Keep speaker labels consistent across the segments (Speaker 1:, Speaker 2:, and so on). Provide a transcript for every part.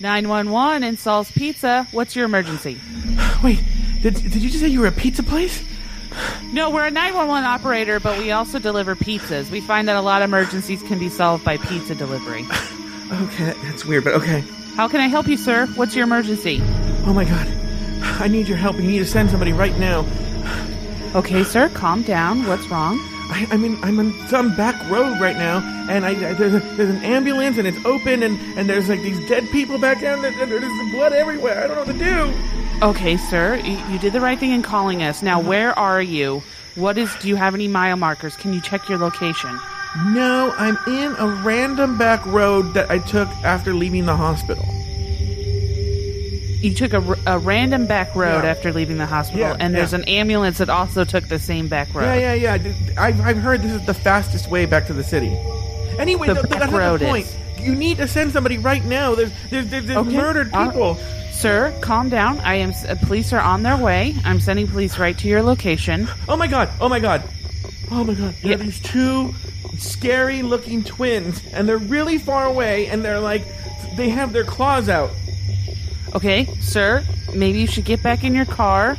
Speaker 1: 911 in Saul's Pizza. What's your emergency?
Speaker 2: Wait, did, did you just say you were a pizza place?
Speaker 1: No, we're a 911 operator, but we also deliver pizzas. We find that a lot of emergencies can be solved by pizza delivery.
Speaker 2: Okay, that's weird, but okay.
Speaker 1: How can I help you, sir? What's your emergency?
Speaker 2: Oh my god. I need your help. You need to send somebody right now.
Speaker 1: Okay, sir, calm down. What's wrong?
Speaker 2: I, I mean, I'm on some back road right now, and I, I- there's, a, there's an ambulance, and it's open, and, and there's like these dead people back down, and, and there's blood everywhere. I don't know what to do.
Speaker 1: Okay, sir, you, you did the right thing in calling us. Now, uh-huh. where are you? What is? Do you have any mile markers? Can you check your location?
Speaker 2: No, I'm in a random back road that I took after leaving the hospital.
Speaker 1: You took a, a random back road
Speaker 2: Yeah.
Speaker 1: after leaving the hospital,
Speaker 2: Yeah,
Speaker 1: and there's
Speaker 2: yeah.
Speaker 1: an ambulance that also took the same back road.
Speaker 2: Yeah, yeah, yeah. I've, I've heard this is the fastest way back to the city. Anyway,
Speaker 1: The
Speaker 2: th- th-
Speaker 1: back
Speaker 2: that's
Speaker 1: road
Speaker 2: the point.
Speaker 1: is.
Speaker 2: You need to send somebody right now. There's, there's, there's, there's
Speaker 1: Okay.
Speaker 2: murdered
Speaker 1: Uh,
Speaker 2: people.
Speaker 1: Sir, calm down. I am. uh, Police are on their way. I'm sending police right to your location.
Speaker 2: Oh my god! Oh my god! Oh my god! There are these two scary-looking twins, and they're really far away, and they're like, they have their claws out.
Speaker 1: Okay, sir. Maybe you should get back in your car.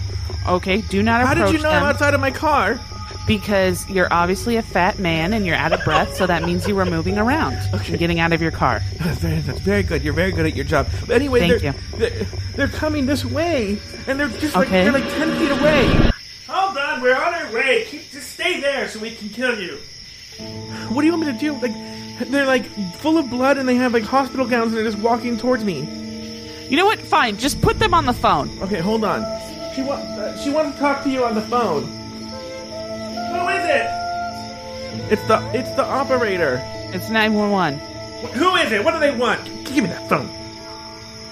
Speaker 1: Okay, do not
Speaker 2: How
Speaker 1: approach
Speaker 2: did you know
Speaker 1: them
Speaker 2: I'm outside of my car?
Speaker 1: because you're obviously a fat man and you're out of breath. So that means you were moving around and getting out of your car.
Speaker 2: That's very, that's very good. You're very good at your job. But anyway,
Speaker 1: Thank
Speaker 2: they're,
Speaker 1: you.
Speaker 2: They're, they're coming this way, and they're just like
Speaker 1: Okay.
Speaker 2: they're like ten feet away. Hold on, we're on our way. Keep, just stay there so we can kill you. What do you want me to do? Like, they're like full of blood, and they have like hospital gowns, and they're just walking towards me.
Speaker 1: You know what? Fine. Just put them on the phone.
Speaker 2: Okay, hold on. She wa- uh, she wants to talk to you on the phone. Who is it? It's the it's the operator.
Speaker 1: It's 911.
Speaker 2: Who is it? What do they want? Give me that phone.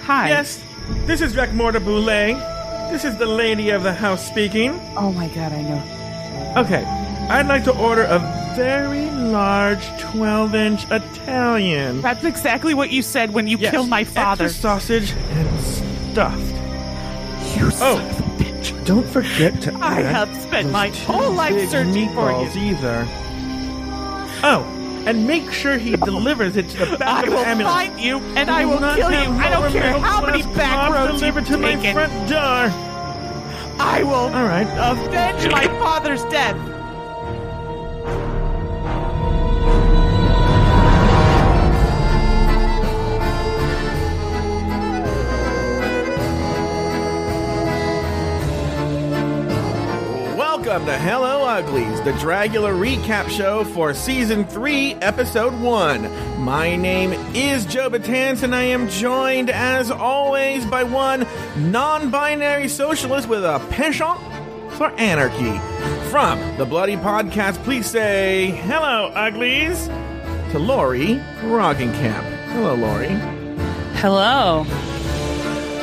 Speaker 1: Hi.
Speaker 2: Yes, this is Dracmorda Boulet. This is the lady of the house speaking.
Speaker 1: Oh my god, I know.
Speaker 2: Okay, I'd like to order a very large 12 inch Italian.
Speaker 1: That's exactly what you said when you
Speaker 2: Yes,
Speaker 1: killed my father.
Speaker 2: Extra sausage and stuffed.
Speaker 1: You
Speaker 2: Oh.
Speaker 1: son of a bitch.
Speaker 2: Don't forget to
Speaker 1: I have spent my whole life searching for
Speaker 2: meatballs
Speaker 1: you.
Speaker 2: either. Oh, and make sure he delivers it to the back
Speaker 1: I
Speaker 2: of the ambulance.
Speaker 1: I will find you and I will kill you. I don't care how many back roads
Speaker 2: delivered
Speaker 1: you've
Speaker 2: to my front door.
Speaker 1: I will
Speaker 2: All right.
Speaker 1: avenge my father's death.
Speaker 2: Welcome to Hello Uglies, the Dragula recap show for season 3, episode 1. My name is Joe Batans, and I am joined, as always, by one non binary socialist with a penchant for anarchy. From the Bloody Podcast, please say hello, Uglies, to Lori Roggenkamp. Hello, Lori.
Speaker 1: Hello.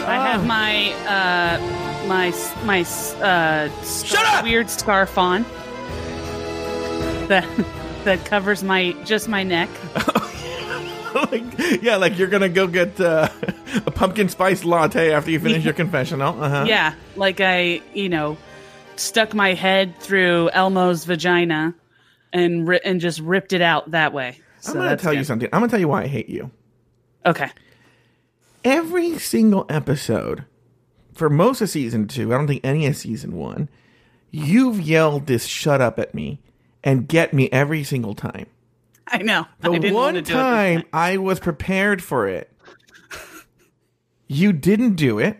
Speaker 1: I
Speaker 2: Ah.
Speaker 1: have my uh my my uh weird scarf on that that covers my just my neck.
Speaker 2: like, yeah, like you're gonna go get uh, a pumpkin spice latte after you finish your confessional. Uh-huh.
Speaker 1: Yeah, like I, you know, stuck my head through Elmo's vagina and ri- and just ripped it out that way. So
Speaker 2: I'm gonna tell you something. I'm gonna tell you why I hate you.
Speaker 1: Okay.
Speaker 2: Every single episode for most of season two, I don't think any of season one, you've yelled this "shut up" at me and get me every single time.
Speaker 1: I know.
Speaker 2: The
Speaker 1: I
Speaker 2: one
Speaker 1: want to do
Speaker 2: time. I was prepared for it, you didn't do it.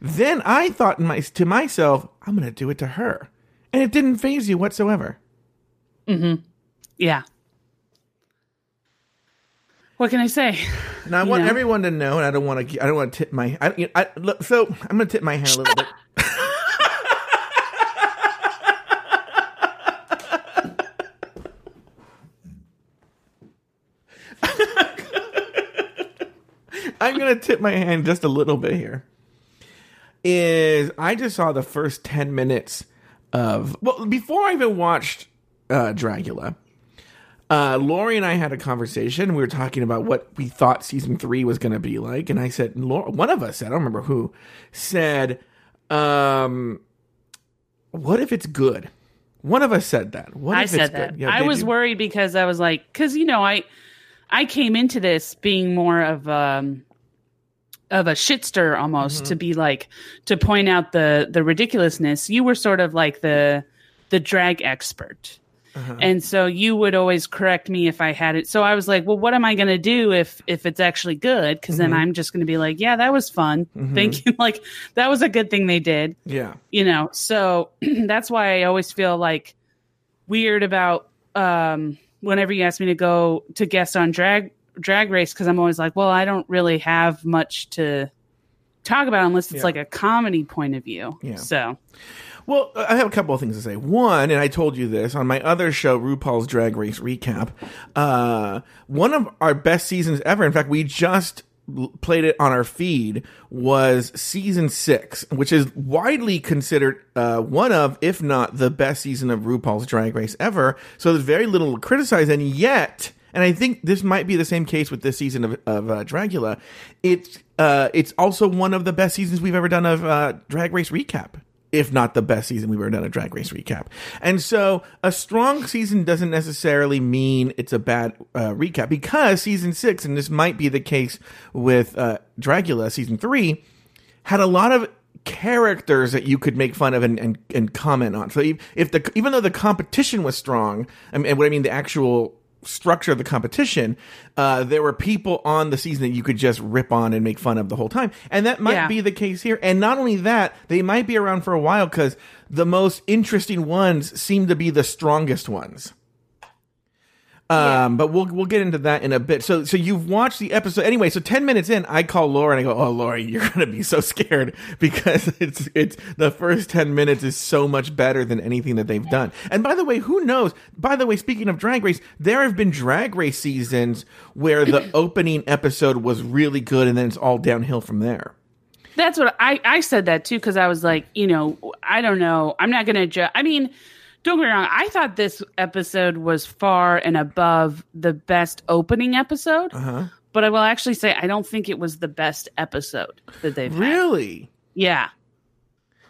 Speaker 2: Then I thought my, to myself, I'm going to do it to her. And it didn't phase you whatsoever. Mm-hmm.
Speaker 1: Yeah. What can I say?
Speaker 2: Now I
Speaker 1: You
Speaker 2: want
Speaker 1: know?
Speaker 2: everyone to know, and I don't want to. I don't want to tip my. I, you know, I, look, so I'm going to tip my hand a little bit. I'm going to tip my hand just a little bit here. Is I just saw the first ten minutes of well before I even watched uh, Dragula uh, Lori and I had a conversation. We were talking about what we thought season three was going to be like, and I said, Laura, one of us said, I don't remember who, said, um, "What if it's good?" One of us said that. What
Speaker 1: I
Speaker 2: if
Speaker 1: said
Speaker 2: it's
Speaker 1: that.
Speaker 2: good? Yeah,
Speaker 1: I was
Speaker 2: you?
Speaker 1: worried because I was like, because you know, I I came into this being more of um of a shitster almost to be like to point out the the ridiculousness. You were sort of like the the drag expert. Uh-huh. And so you would always correct me if I had it. So I was like, well, what am I going to do if if it's actually good? Because then mm-hmm. I'm just going to be like, yeah, that was fun. Mm-hmm. Thinking like that was a good thing they did
Speaker 2: Yeah.
Speaker 1: you know so that's why i always feel like weird about um whenever you ask me to go to guest on drag drag race because i'm always like well i don't really have much to talk about unless it's
Speaker 2: Yeah.
Speaker 1: like a comedy point of view
Speaker 2: Yeah.
Speaker 1: so
Speaker 2: Well, I have a couple of things to say. One, and I told you this on my other show, RuPaul's Drag Race Recap. Uh, one of our best seasons ever. In fact, we just played it on our feed. Was season six, which is widely considered uh, one of, if not the best season of RuPaul's Drag Race ever. So there's very little to criticize, and yet. And I think this might be the same case with this season of, of uh, Dragula. It's uh, it's also one of the best seasons we've ever done of uh, Drag Race Recap if not the best season we've ever done a drag race recap. And so a strong season doesn't necessarily mean it's a bad uh, recap because season six, and this might be the case with uh, Dragula season three, had a lot of characters that you could make fun of and, and, and comment on. So if the even though the competition was strong, I mean, and what I mean the actual structure of the competition, uh, there were people on the season that you could just rip on and make fun of the whole time, and that might
Speaker 1: Yeah.
Speaker 2: be the case here. And not only that, they might be around for a while because the most interesting ones seem to be the strongest ones. Um, but we'll we'll get into that in a bit. So so you've watched the episode anyway. So ten minutes in, I call Laura and I go, "Oh, Laura, you're gonna be so scared because it's it's the first ten minutes is so much better than anything that they've done." And by the way, who knows? By the way, speaking of Drag Race, there have been Drag Race seasons where the opening episode was really good, and then it's all downhill from there.
Speaker 1: that's what i i said that too because i was like you know i don't know i'm not gonna judge i mean don't get me wrong i thought this episode was far and above the best opening episode
Speaker 2: Uh-huh.
Speaker 1: but i will actually say i don't think it was the best episode that they've had.
Speaker 2: Really?
Speaker 1: Yeah.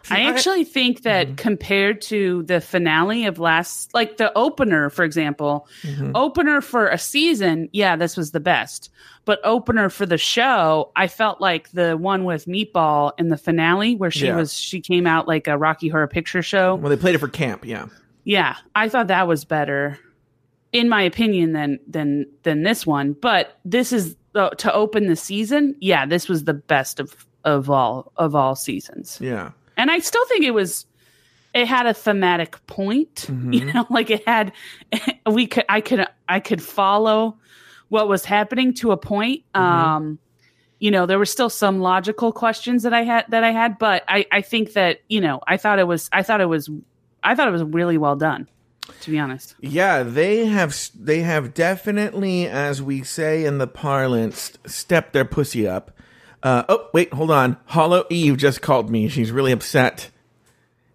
Speaker 1: I
Speaker 2: I-
Speaker 1: actually think that compared to the finale of last, like the opener, for example, opener for a season, yeah, this was the best. But opener for the show, I felt like the one with Meatball in the finale, where she
Speaker 2: Yeah.
Speaker 1: was, she came out like a Rocky Horror Picture Show.
Speaker 2: Well, they played it for camp. Yeah.
Speaker 1: Yeah, I thought that was better, in my opinion, than than than this one. But this is uh, to open the season. Yeah, this was the best of of all of all seasons
Speaker 2: Yeah.
Speaker 1: and I still think it was it had a thematic point. You know, like it had we could I could I could follow what was happening to a point. Um you know, there were still some logical questions that I had that I had, but I I think that, you know, I thought it was I thought it was I thought it was really well done, to be honest.
Speaker 2: Yeah, they have they have definitely, as we say in the parlance, stepped their pussy up. Uh, oh, wait, hold on. Hollow Eve just called me. She's really upset.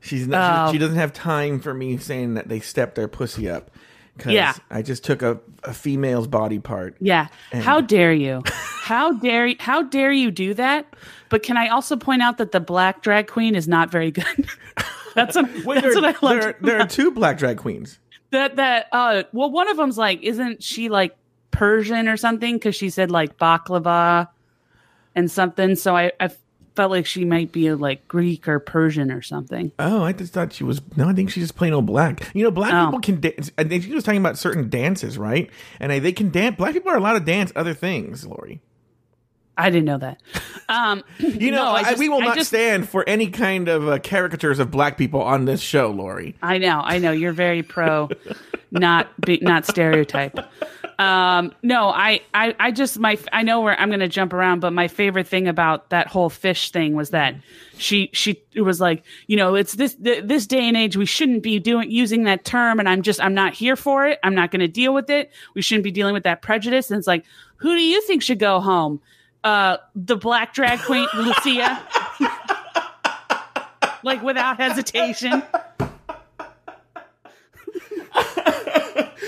Speaker 2: She's not.
Speaker 1: Oh.
Speaker 2: She, she doesn't have time for me saying that they stepped their pussy up. 'Cause
Speaker 1: Yeah.
Speaker 2: I just took a, a female's body part.
Speaker 1: Yeah. How dare you? How dare you? How dare you do that? But can I also point out that the black drag queen is not very good? that's a,
Speaker 2: Wait,
Speaker 1: that's
Speaker 2: there,
Speaker 1: what I
Speaker 2: there, there are two black drag queens.
Speaker 1: that that uh well one of them's like isn't she like Persian or something because she said like baklava and something so I I felt like she might be like Greek or Persian or something.
Speaker 2: Oh, I just thought she was. No, I think she's just plain old black. You know, black
Speaker 1: Oh.
Speaker 2: people can dance. I think she was talking about certain dances, right? And I, they can dance. Black people are allowed to dance other things, Lori.
Speaker 1: I didn't know that. Um,
Speaker 2: You know,
Speaker 1: no, I just-
Speaker 2: we will not
Speaker 1: just-
Speaker 2: stand for any kind of uh, caricatures of black people on this show, Lori.
Speaker 1: I know, I know. You're very pro, not be, not stereotype. Um, no, I, I, I just my I know where I'm going to jump around, but my favorite thing about that whole fish thing was that she she it was like you know it's this th- this day and age we shouldn't be doing using that term, and I'm just I'm not here for it. I'm not going to deal with it. We shouldn't be dealing with that prejudice. And it's like, who do you think should go home? Uh, the black drag queen Lucia, like without hesitation.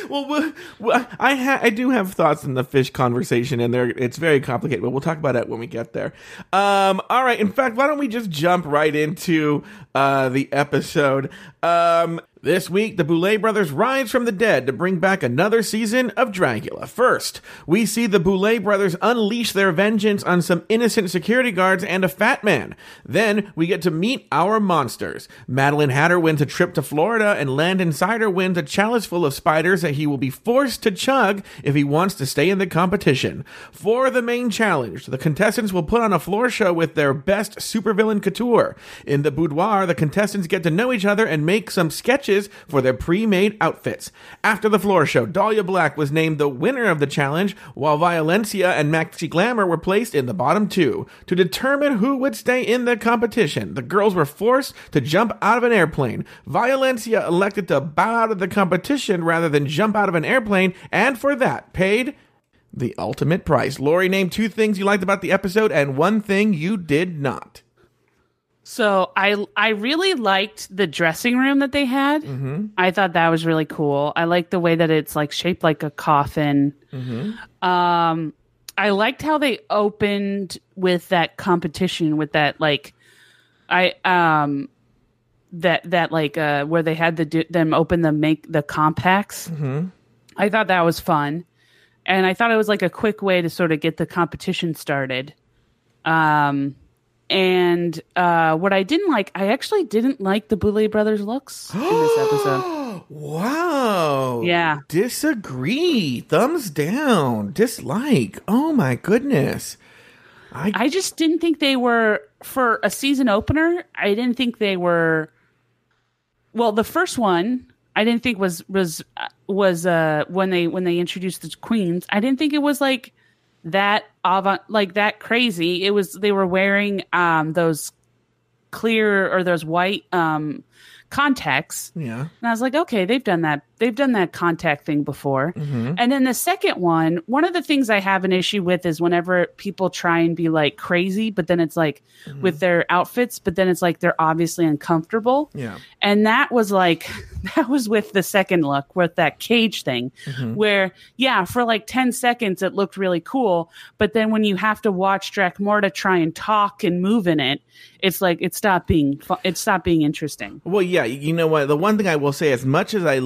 Speaker 2: Well, we- well, I ha- I do have thoughts in the fish conversation, and there it's very complicated, but we'll talk about it when we get there. Um, all right. In fact, why don't we just jump right into uh, the episode? Um, This week, the Boulet brothers rise from the dead to bring back another season of Dragula. First, we see the Boulet brothers unleash their vengeance on some innocent security guards and a fat man. Then, we get to meet our monsters. Madeline Hatter wins a trip to Florida, and Landon Cider wins a chalice full of spiders that he will be forced to chug if he wants to stay in the competition. For the main challenge, the contestants will put on a floor show with their best supervillain couture. In the boudoir, the contestants get to know each other and make some sketches for their pre-made outfits. After the floor show, Dahlia Black was named the winner of the challenge, while Violencia and Maxi Glamour were placed in the bottom two. To determine who would stay in the competition, the girls were forced to jump out of an airplane. Violencia elected to bow out of the competition rather than jump out of an airplane, and for that paid the ultimate price. Lori named two things you liked about the episode and one thing you did not.
Speaker 1: So I I really liked the dressing room that they had.
Speaker 2: Mm-hmm.
Speaker 1: I thought that was really cool. I liked the way that it's like shaped like a coffin.
Speaker 2: Mm-hmm.
Speaker 1: Um, I liked how they opened with that competition with that like I um that that like uh where they had the do- them open the make the compacts.
Speaker 2: Mm-hmm.
Speaker 1: I thought that was fun, and I thought it was like a quick way to sort of get the competition started. Um and uh, what I didn't like, I actually didn't like the Boulet brothers' looks in this episode.
Speaker 2: wow.
Speaker 1: Yeah.
Speaker 2: Disagree. Thumbs down. Dislike. Oh my goodness. I,
Speaker 1: I just didn't think they were for a season opener. I didn't think they were. Well, the first one I didn't think was was was uh when they when they introduced the queens. I didn't think it was like that avant like that crazy. It was they were wearing um those clear or those white um contacts.
Speaker 2: yeah.
Speaker 1: And I was like, okay, they've done that. They've done that contact thing before.
Speaker 2: Mm-hmm.
Speaker 1: And then the second one, one of the things I have an issue with is whenever people try and be like crazy, but then it's like
Speaker 2: Mm-hmm.
Speaker 1: with their outfits, but then it's like they're obviously uncomfortable.
Speaker 2: Yeah.
Speaker 1: And that was like, that was with the second look with that cage thing,
Speaker 2: Mm-hmm.
Speaker 1: where, yeah, for like 10 seconds it looked really cool. But then when you have to watch Dracmorda try and talk and move in it, it's like it stopped being, fu- it stopped being interesting.
Speaker 2: Well, yeah, you know what? The one thing I will say, as much as I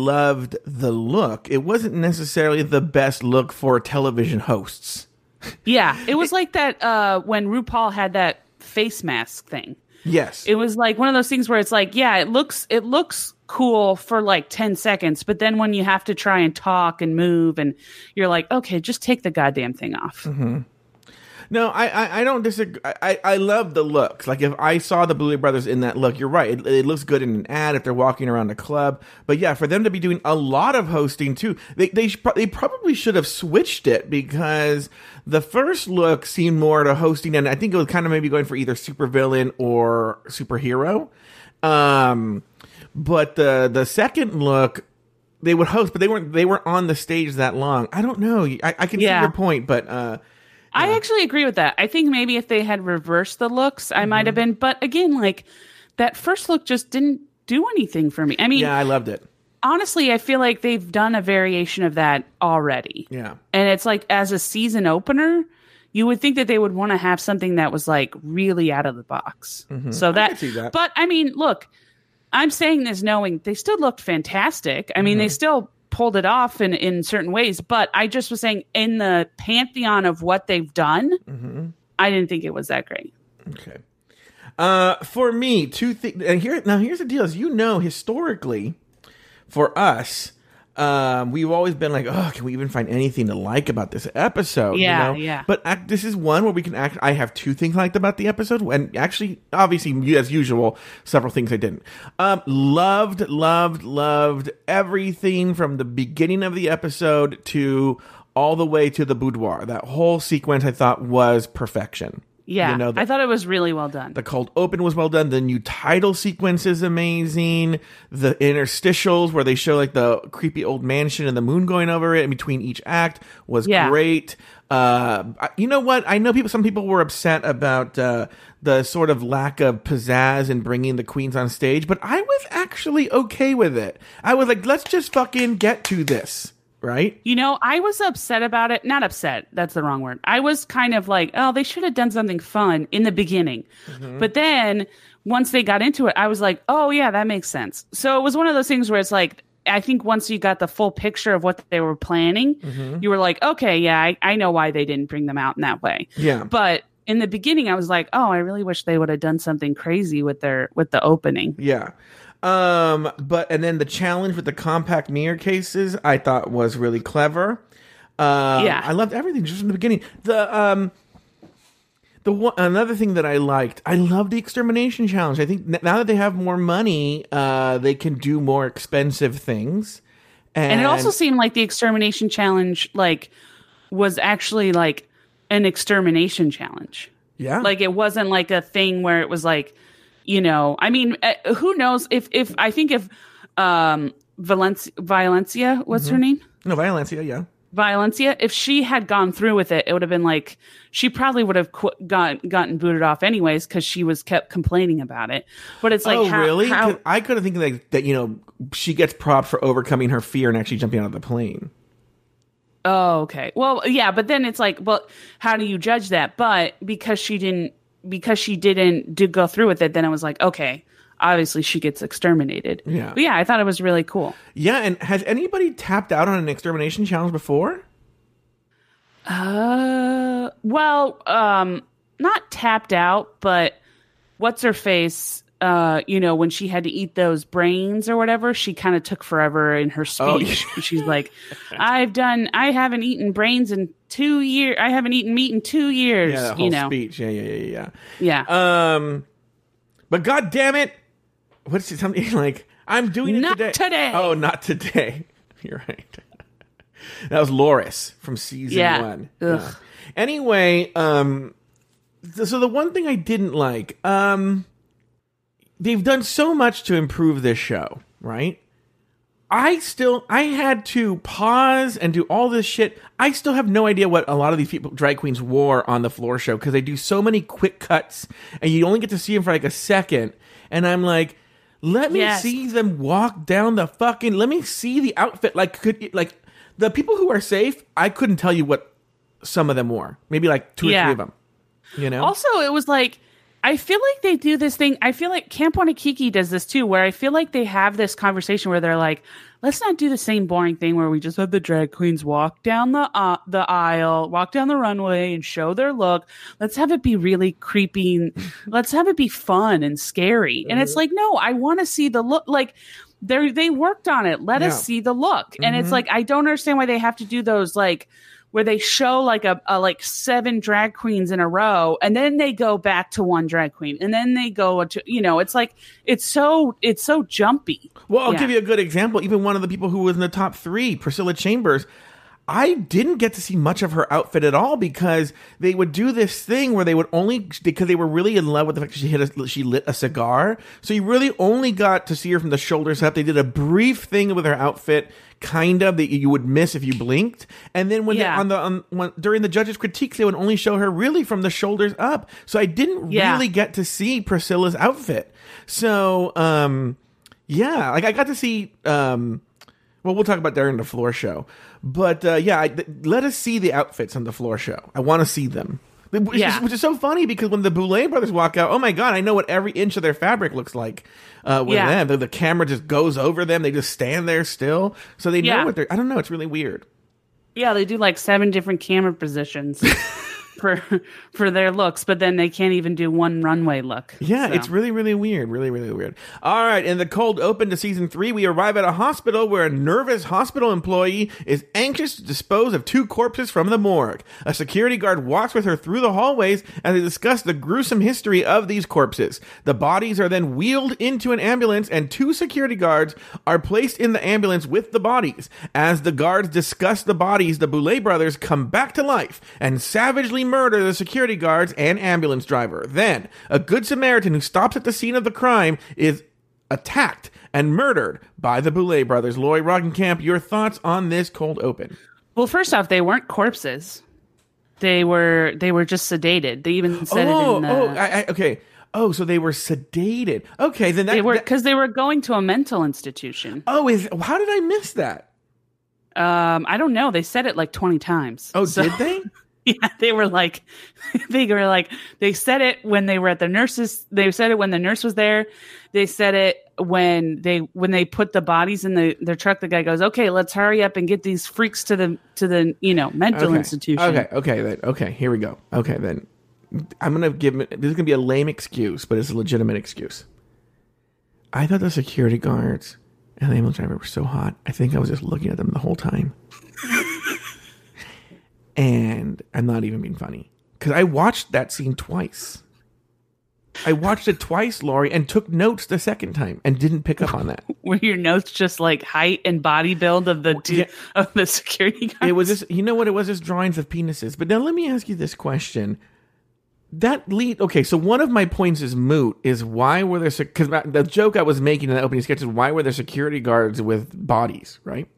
Speaker 2: loved the look, it wasn't necessarily the best look for television hosts.
Speaker 1: Yeah, it was like that uh, when RuPaul had that face mask thing.
Speaker 2: Yes.
Speaker 1: It was like one of those things where it's like, yeah, it looks it looks cool for like 10 seconds, but then when you have to try and talk and move and you're like, okay, just take the goddamn thing off.
Speaker 2: No, I, I, I don't disagree. I, I, love the looks. Like if I saw the Boulet Brothers in that look, you're right. It, it looks good in an ad if they're walking around a club. But yeah, for them to be doing a lot of hosting too, they they sh- they probably should have switched it because the first look seemed more to hosting, and I think it was kind of maybe going for either supervillain or superhero. Um, but the the second look. They would host, but they weren't. They weren't on the stage that long. I don't know. I, I can
Speaker 1: Yeah.
Speaker 2: see your point, but uh,
Speaker 1: I actually agree with that. I think maybe if they had reversed the looks, I might have
Speaker 2: Mm-hmm.
Speaker 1: been, but again, like that first look just didn't do anything for me. I mean,
Speaker 2: yeah, I loved it.
Speaker 1: honestly, I feel like they've done a variation of that already.
Speaker 2: Yeah.
Speaker 1: And it's like as a season opener, you would think that they would want to have something that was like really out of the box. So that,
Speaker 2: Mm-hmm. that.
Speaker 1: but I mean, look, I'm saying this knowing they still looked fantastic. I mean,
Speaker 2: Mm-hmm.
Speaker 1: they still pulled it off in, in certain ways, but I just was saying in the pantheon of what they've done,
Speaker 2: Mm-hmm.
Speaker 1: I didn't think it was that great.
Speaker 2: Okay. Uh, for me, two things. And here, now here's the deal: is you know, historically, for us, um, we've always been like, oh, can we even find anything to like about this episode? you
Speaker 1: Yeah,
Speaker 2: know?
Speaker 1: yeah.
Speaker 2: But act, this is one where we can act. I have two things liked about the episode, and actually, obviously, as usual, several things I didn't. Um, loved, loved, loved everything from the beginning of the episode to all the way to the boudoir. That whole sequence I thought was perfection.
Speaker 1: Yeah.
Speaker 2: You know, the-
Speaker 1: I thought it was really well done.
Speaker 2: the cold open was well done. The new title sequence is amazing. The interstitials where they show like the creepy old mansion and the moon going over it in between each act was
Speaker 1: Yeah.
Speaker 2: great. Uh, you know what? I know people. Some people were upset about uh, the sort of lack of pizzazz in bringing the queens on stage, but I was actually okay with it. I was like, let's just fucking get to this. Right?
Speaker 1: You know, I was upset about it. Not upset. That's the wrong word. I was kind of like, oh, they should have done something fun in the beginning.
Speaker 2: Mm-hmm.
Speaker 1: But then once they got into it, I was like, oh, yeah, that makes sense. So it was one of those things where it's like, I think once you got the full picture of what they were planning,
Speaker 2: Mm-hmm.
Speaker 1: you were like, okay, yeah, I, I know why they didn't bring them out in that way.
Speaker 2: Yeah.
Speaker 1: But in the beginning, I was like, oh, I really wish they would have done something crazy with their with the opening.
Speaker 2: Yeah. Um, but and then the challenge with the compact mirror cases I thought was really clever. Um,
Speaker 1: Yeah.
Speaker 2: I loved everything just from the beginning. The um, the one another thing that I liked, I love the extermination challenge. I think now that they have more money, uh, they can do more expensive things. And,
Speaker 1: And it also seemed like the extermination challenge like was actually like an extermination challenge.
Speaker 2: yeah,
Speaker 1: Like it wasn't like a thing where it was like, you know, I mean, uh, who knows if if I think if um Valencia Valencia, what's her name?
Speaker 2: no Valencia, yeah.
Speaker 1: Valencia, if she had gone through with it, it would have been like she probably would have qu- got, gotten booted off anyways because she was kept complaining about it. But it's like,
Speaker 2: oh,
Speaker 1: how,
Speaker 2: really?
Speaker 1: how-
Speaker 2: I could have think that, that you know she gets props for overcoming her fear and actually jumping out of the plane.
Speaker 1: Oh, okay. Well, yeah, but then it's like, well, how do you judge that? But because she didn't, because she didn't do go through with it, then it was like, okay, obviously she gets exterminated.
Speaker 2: Yeah.
Speaker 1: But yeah, I thought it was really cool.
Speaker 2: Yeah, and has anybody tapped out on an extermination challenge before?
Speaker 1: Uh, well, um, not tapped out, but what's her face? Uh, you know, when she had to eat those brains or whatever, she kind of took forever in her
Speaker 2: Oh,
Speaker 1: speech. She's like, "I've done, I haven't eaten brains in two years. I haven't eaten meat in two years."
Speaker 2: Yeah, that whole
Speaker 1: you know,
Speaker 2: speech. Yeah, yeah, yeah,
Speaker 1: yeah.
Speaker 2: yeah. Um, but god damn it, what's it, something like? I'm doing it
Speaker 1: Not
Speaker 2: today.
Speaker 1: today.
Speaker 2: Oh, not today. You're right. that was Loris from season
Speaker 1: Yeah.
Speaker 2: one.
Speaker 1: Ugh.
Speaker 2: Yeah. Anyway, um, th- so the one thing I didn't like, um, they've done so much to improve this show, right? I still I had to pause and do all this shit. I still have no idea what a lot of these people drag queens wore on the floor show because they do so many quick cuts and you only get to see them for like a second. And I'm like, let me
Speaker 1: Yes.
Speaker 2: see them walk down the fucking. Let me see the outfit. Like could like the people who are safe. I couldn't tell you what some of them wore. Maybe like two or three of them. You know.
Speaker 1: Also, it was like I feel like they do this thing. I feel like Camp Wannakiki does this too, where I feel like they have this conversation where they're like, "Let's not do the same boring thing where we just have the drag queens walk down the uh, the aisle, walk down the runway, and show their look. Let's have it be really creepy. Let's have it be fun and scary." And it's like, no, I want to see the look. Like they they worked on it. Let
Speaker 2: Yeah.
Speaker 1: us see the look. And it's like I don't understand why they have to do those like where they show like a, a like seven drag queens in a row and then they go back to one drag queen and then they go to you know it's like it's so it's so jumpy
Speaker 2: Well, I'll
Speaker 1: Yeah.
Speaker 2: give you a good example. Even one of the people who was in the top three, Priscilla Chambers, I didn't get to see much of her outfit at all because they would do this thing where they would only because they were really in love with the fact that she hit a, she lit a cigar. So you really only got to see her from the shoulders up. They did a brief thing with her outfit, kind of that you would miss if you blinked. And then when they, on the on, when, during the judges' critiques, they would only show her really from the shoulders up. So I didn't
Speaker 1: Yeah.
Speaker 2: really get to see Priscilla's outfit. So um yeah, like I got to see. um Well, we'll talk about during the floor show, but uh, yeah, I, th- let us see the outfits on the floor show. I want to see them. Which,
Speaker 1: Yeah.
Speaker 2: is, which is so funny because when the Boulet brothers walk out, oh my god, I know what every inch of their fabric looks like. Uh, with
Speaker 1: Yeah.
Speaker 2: them, the, the camera just goes over them. They just stand there still, so they know what they're. I don't know. It's really weird.
Speaker 1: yeah they do like seven different camera positions for for their looks but then they can't even do one runway look
Speaker 2: Yeah,
Speaker 1: So.
Speaker 2: it's really, really weird. Really, really weird. All right, in the cold open to season three, we arrive at a hospital where a nervous hospital employee is anxious to dispose of two corpses from the morgue. A security guard walks with her through the hallways as they discuss the gruesome history of these corpses. The bodies are then wheeled into an ambulance, and two security guards are placed in the ambulance with the bodies. As the guards discuss the bodies, the Boulet brothers come back to life and savagely murder the security guards and ambulance driver. Then, a good Samaritan who stops at the scene of the crime is attacked and murdered by the Boulet brothers. Lori Roggenkamp, your thoughts on this cold open?
Speaker 1: well first off they weren't corpses they were they were just sedated they even said it
Speaker 2: oh,
Speaker 1: in the
Speaker 2: oh, I, I, okay. Oh, so they were sedated. Okay, then that.
Speaker 1: they were because they were going to a mental institution
Speaker 2: oh, is how did I miss that?
Speaker 1: Um, I don't know. They said it like twenty times.
Speaker 2: Oh,
Speaker 1: So-
Speaker 2: did they?
Speaker 1: Yeah, they were like, they were like, they said it when they were at the nurses. They said it when the nurse was there. They said it when they when they put the bodies in the their truck. The guy goes, "Okay, let's hurry up and get these freaks to the to the you know mental
Speaker 2: okay.
Speaker 1: institution."
Speaker 2: Okay, okay, then. Okay, here we go. Okay, then. I'm gonna give. This is gonna be a lame excuse, but it's a legitimate excuse. I thought the security guards and the ambulance driver were so hot. I think I was just looking at them the whole time. And I'm not even being funny because I watched that scene twice. I watched it twice, Lori, and took notes the second time and didn't pick up on that.
Speaker 1: Were your notes just like height and body build of the two,
Speaker 2: Yeah.
Speaker 1: of the security guards?
Speaker 2: It was just, you know what it was? Just drawings of penises. But now let me ask you this question. That lead, okay, so one of my points is moot is why were there, because the joke I was making in the opening sketch is why were there security guards with bodies, right?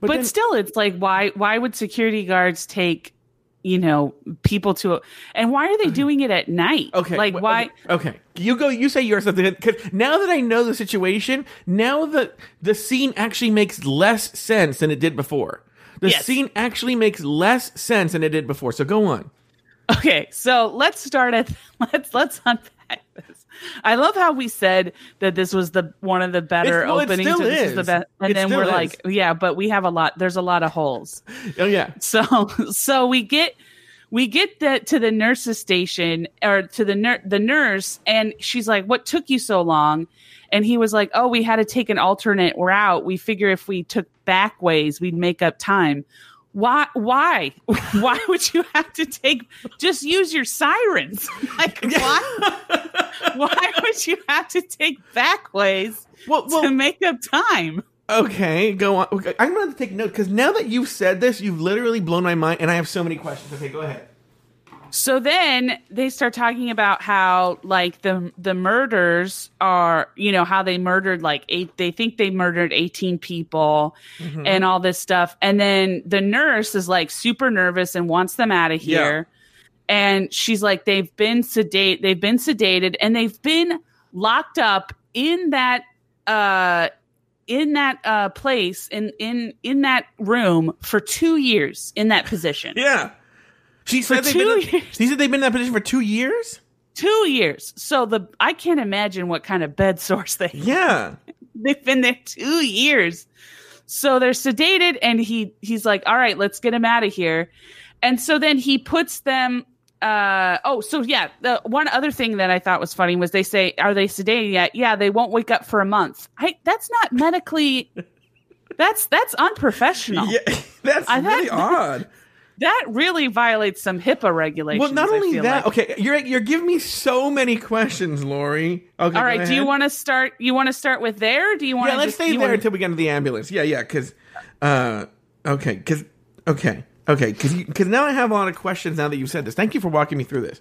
Speaker 1: But
Speaker 2: then-
Speaker 1: still it's like why why would security guards take you know people to and why are they doing it at night
Speaker 2: Okay.
Speaker 1: like
Speaker 2: wh-
Speaker 1: why
Speaker 2: Okay. You go, you say yours something. Because now that I know the situation, now that the scene actually makes less sense than it did before. The
Speaker 1: Yes.
Speaker 2: scene actually makes less sense than it did before. So go on.
Speaker 1: okay so let's start at let's let's unpack i love how we said that this was the one of the better
Speaker 2: well, it
Speaker 1: openings
Speaker 2: still
Speaker 1: or this is the best and
Speaker 2: It
Speaker 1: then we're
Speaker 2: is.
Speaker 1: like yeah but we have a lot there's a lot of holes.
Speaker 2: Oh, yeah.
Speaker 1: so so we get we get the, to the nurse's station or to the nur- the nurse and she's like what took you so long? And he was like oh we had to take an alternate route. We figure if we took back ways we'd make up time why why why would you have to take just use your sirens like why why would you have to take back ways
Speaker 2: Well,
Speaker 1: to make up time
Speaker 2: Okay, go on. Okay, I'm going to take note because now that you've said this, you've literally blown my mind, and I have so many questions. Okay, go ahead.
Speaker 1: So then they start talking about how like the the murders are, you know, how they murdered like eight they think they murdered 18 people
Speaker 2: Mm-hmm.
Speaker 1: and all this stuff. And then the nurse is like super nervous and wants them out of here. And she's like they've been sedate they've been sedated and they've been locked up in that uh in that uh place in in in that room for 2 years in that position.
Speaker 2: Yeah, she said they've been.
Speaker 1: years.
Speaker 2: She said they've been in that position for two years.
Speaker 1: two years. So the I can't imagine what kind of bed source they
Speaker 2: Yeah,
Speaker 1: they've been there two years. So they're sedated, and he he's like, "All right, let's get him out of here." And so then he puts them. Uh, oh, so yeah, the one other thing that I thought was funny was they say, "Are they sedated yet?" Yeah, they won't wake up for a month. I that's not medically. That's that's unprofessional.
Speaker 2: yeah, that's
Speaker 1: I
Speaker 2: really
Speaker 1: thought-
Speaker 2: odd.
Speaker 1: That really violates some HIPAA regulations.
Speaker 2: Well, not only that.
Speaker 1: like.
Speaker 2: Okay, you're you're giving me so many questions, Lori. Okay,
Speaker 1: All right. Do you want to start? You want to start with there? Do you want?
Speaker 2: Yeah, let's
Speaker 1: just,
Speaker 2: stay there
Speaker 1: wanna-
Speaker 2: until we get into the ambulance. Yeah, yeah, because, uh, okay, because, okay, okay, because because now I have a lot of questions now that you've said this. Thank you for walking me through this.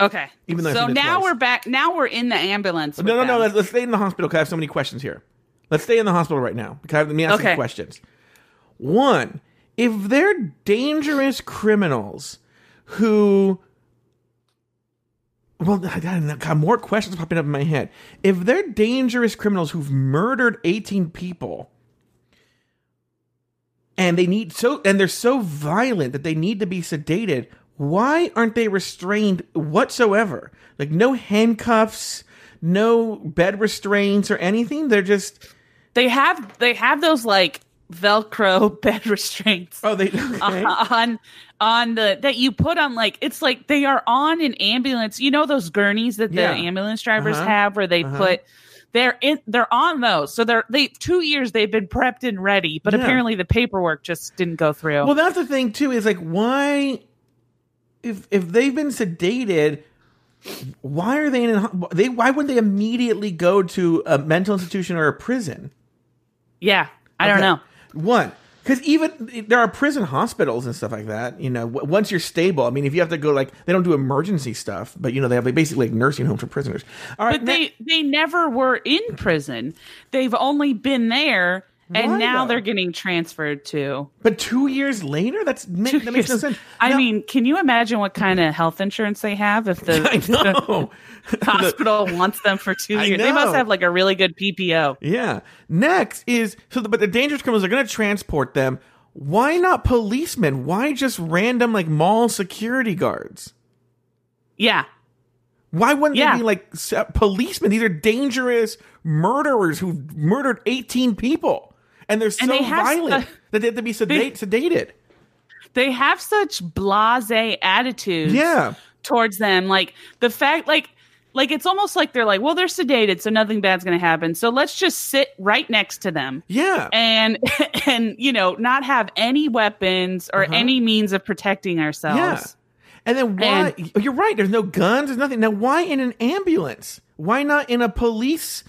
Speaker 1: Okay.
Speaker 2: Even though
Speaker 1: so now
Speaker 2: twice.
Speaker 1: we're back. Now we're in the ambulance.
Speaker 2: No, no, no. Let's, let's stay in the hospital because I have so many questions here. Let's stay in the hospital right now because I have, let me ask
Speaker 1: Okay.
Speaker 2: you questions. One, if they're dangerous criminals who, well, I got, more questions popping up in my head. If they're dangerous criminals who've murdered eighteen people, and they need so and they're so violent that they need to be sedated why aren't they restrained whatsoever like no handcuffs no bed restraints or anything they're just
Speaker 1: they have they have those like Velcro bed restraints
Speaker 2: oh they okay.
Speaker 1: on on the that you put on like it's like they are on an ambulance. You know those gurneys that the
Speaker 2: Yeah.
Speaker 1: ambulance drivers
Speaker 2: Uh-huh.
Speaker 1: have where they
Speaker 2: Uh-huh.
Speaker 1: put. They're in. They're on those, so they're they two years they've been prepped and ready, but
Speaker 2: Yeah.
Speaker 1: apparently the paperwork just didn't go through.
Speaker 2: well that's the thing too is like why if if they've been sedated why are they in they why wouldn't they immediately go to a mental institution or a prison
Speaker 1: yeah, I don't know.
Speaker 2: One, because even there are prison hospitals and stuff like that. You know, w- once you're stable, I mean, if you have to go, like, they don't do emergency stuff, but you know, they have like, basically like nursing homes for prisoners. All right,
Speaker 1: But they they never were in prison. They've only been there, and
Speaker 2: Why,
Speaker 1: now
Speaker 2: though?
Speaker 1: they're getting transferred to.
Speaker 2: but two years later, that's ma- that makes no sense.
Speaker 1: I mean, can you imagine what kind of health insurance they have if the, the hospital wants them for two
Speaker 2: I
Speaker 1: years? They must have like a really good PPO.
Speaker 2: yeah. Next is so, the, but the dangerous criminals are going to transport them. why not policemen? Why just random like mall security guards?
Speaker 1: Yeah.
Speaker 2: Why wouldn't
Speaker 1: Yeah.
Speaker 2: they be like policemen? These are dangerous murderers who murdered 18 people. And they're so
Speaker 1: And they
Speaker 2: violent
Speaker 1: su-
Speaker 2: that they have to be sedate, sedated.
Speaker 1: They have such blase attitudes
Speaker 2: Yeah.
Speaker 1: towards them. Like the fact like like it's almost like they're like, well, they're sedated, so nothing bad's gonna happen. So let's just sit right next to them.
Speaker 2: Yeah.
Speaker 1: And and you know, not have any weapons or
Speaker 2: Uh-huh.
Speaker 1: any means of protecting ourselves.
Speaker 2: Yeah. And then why? you're right. There's no guns. There's nothing. Now, why in an ambulance? Why not in a police,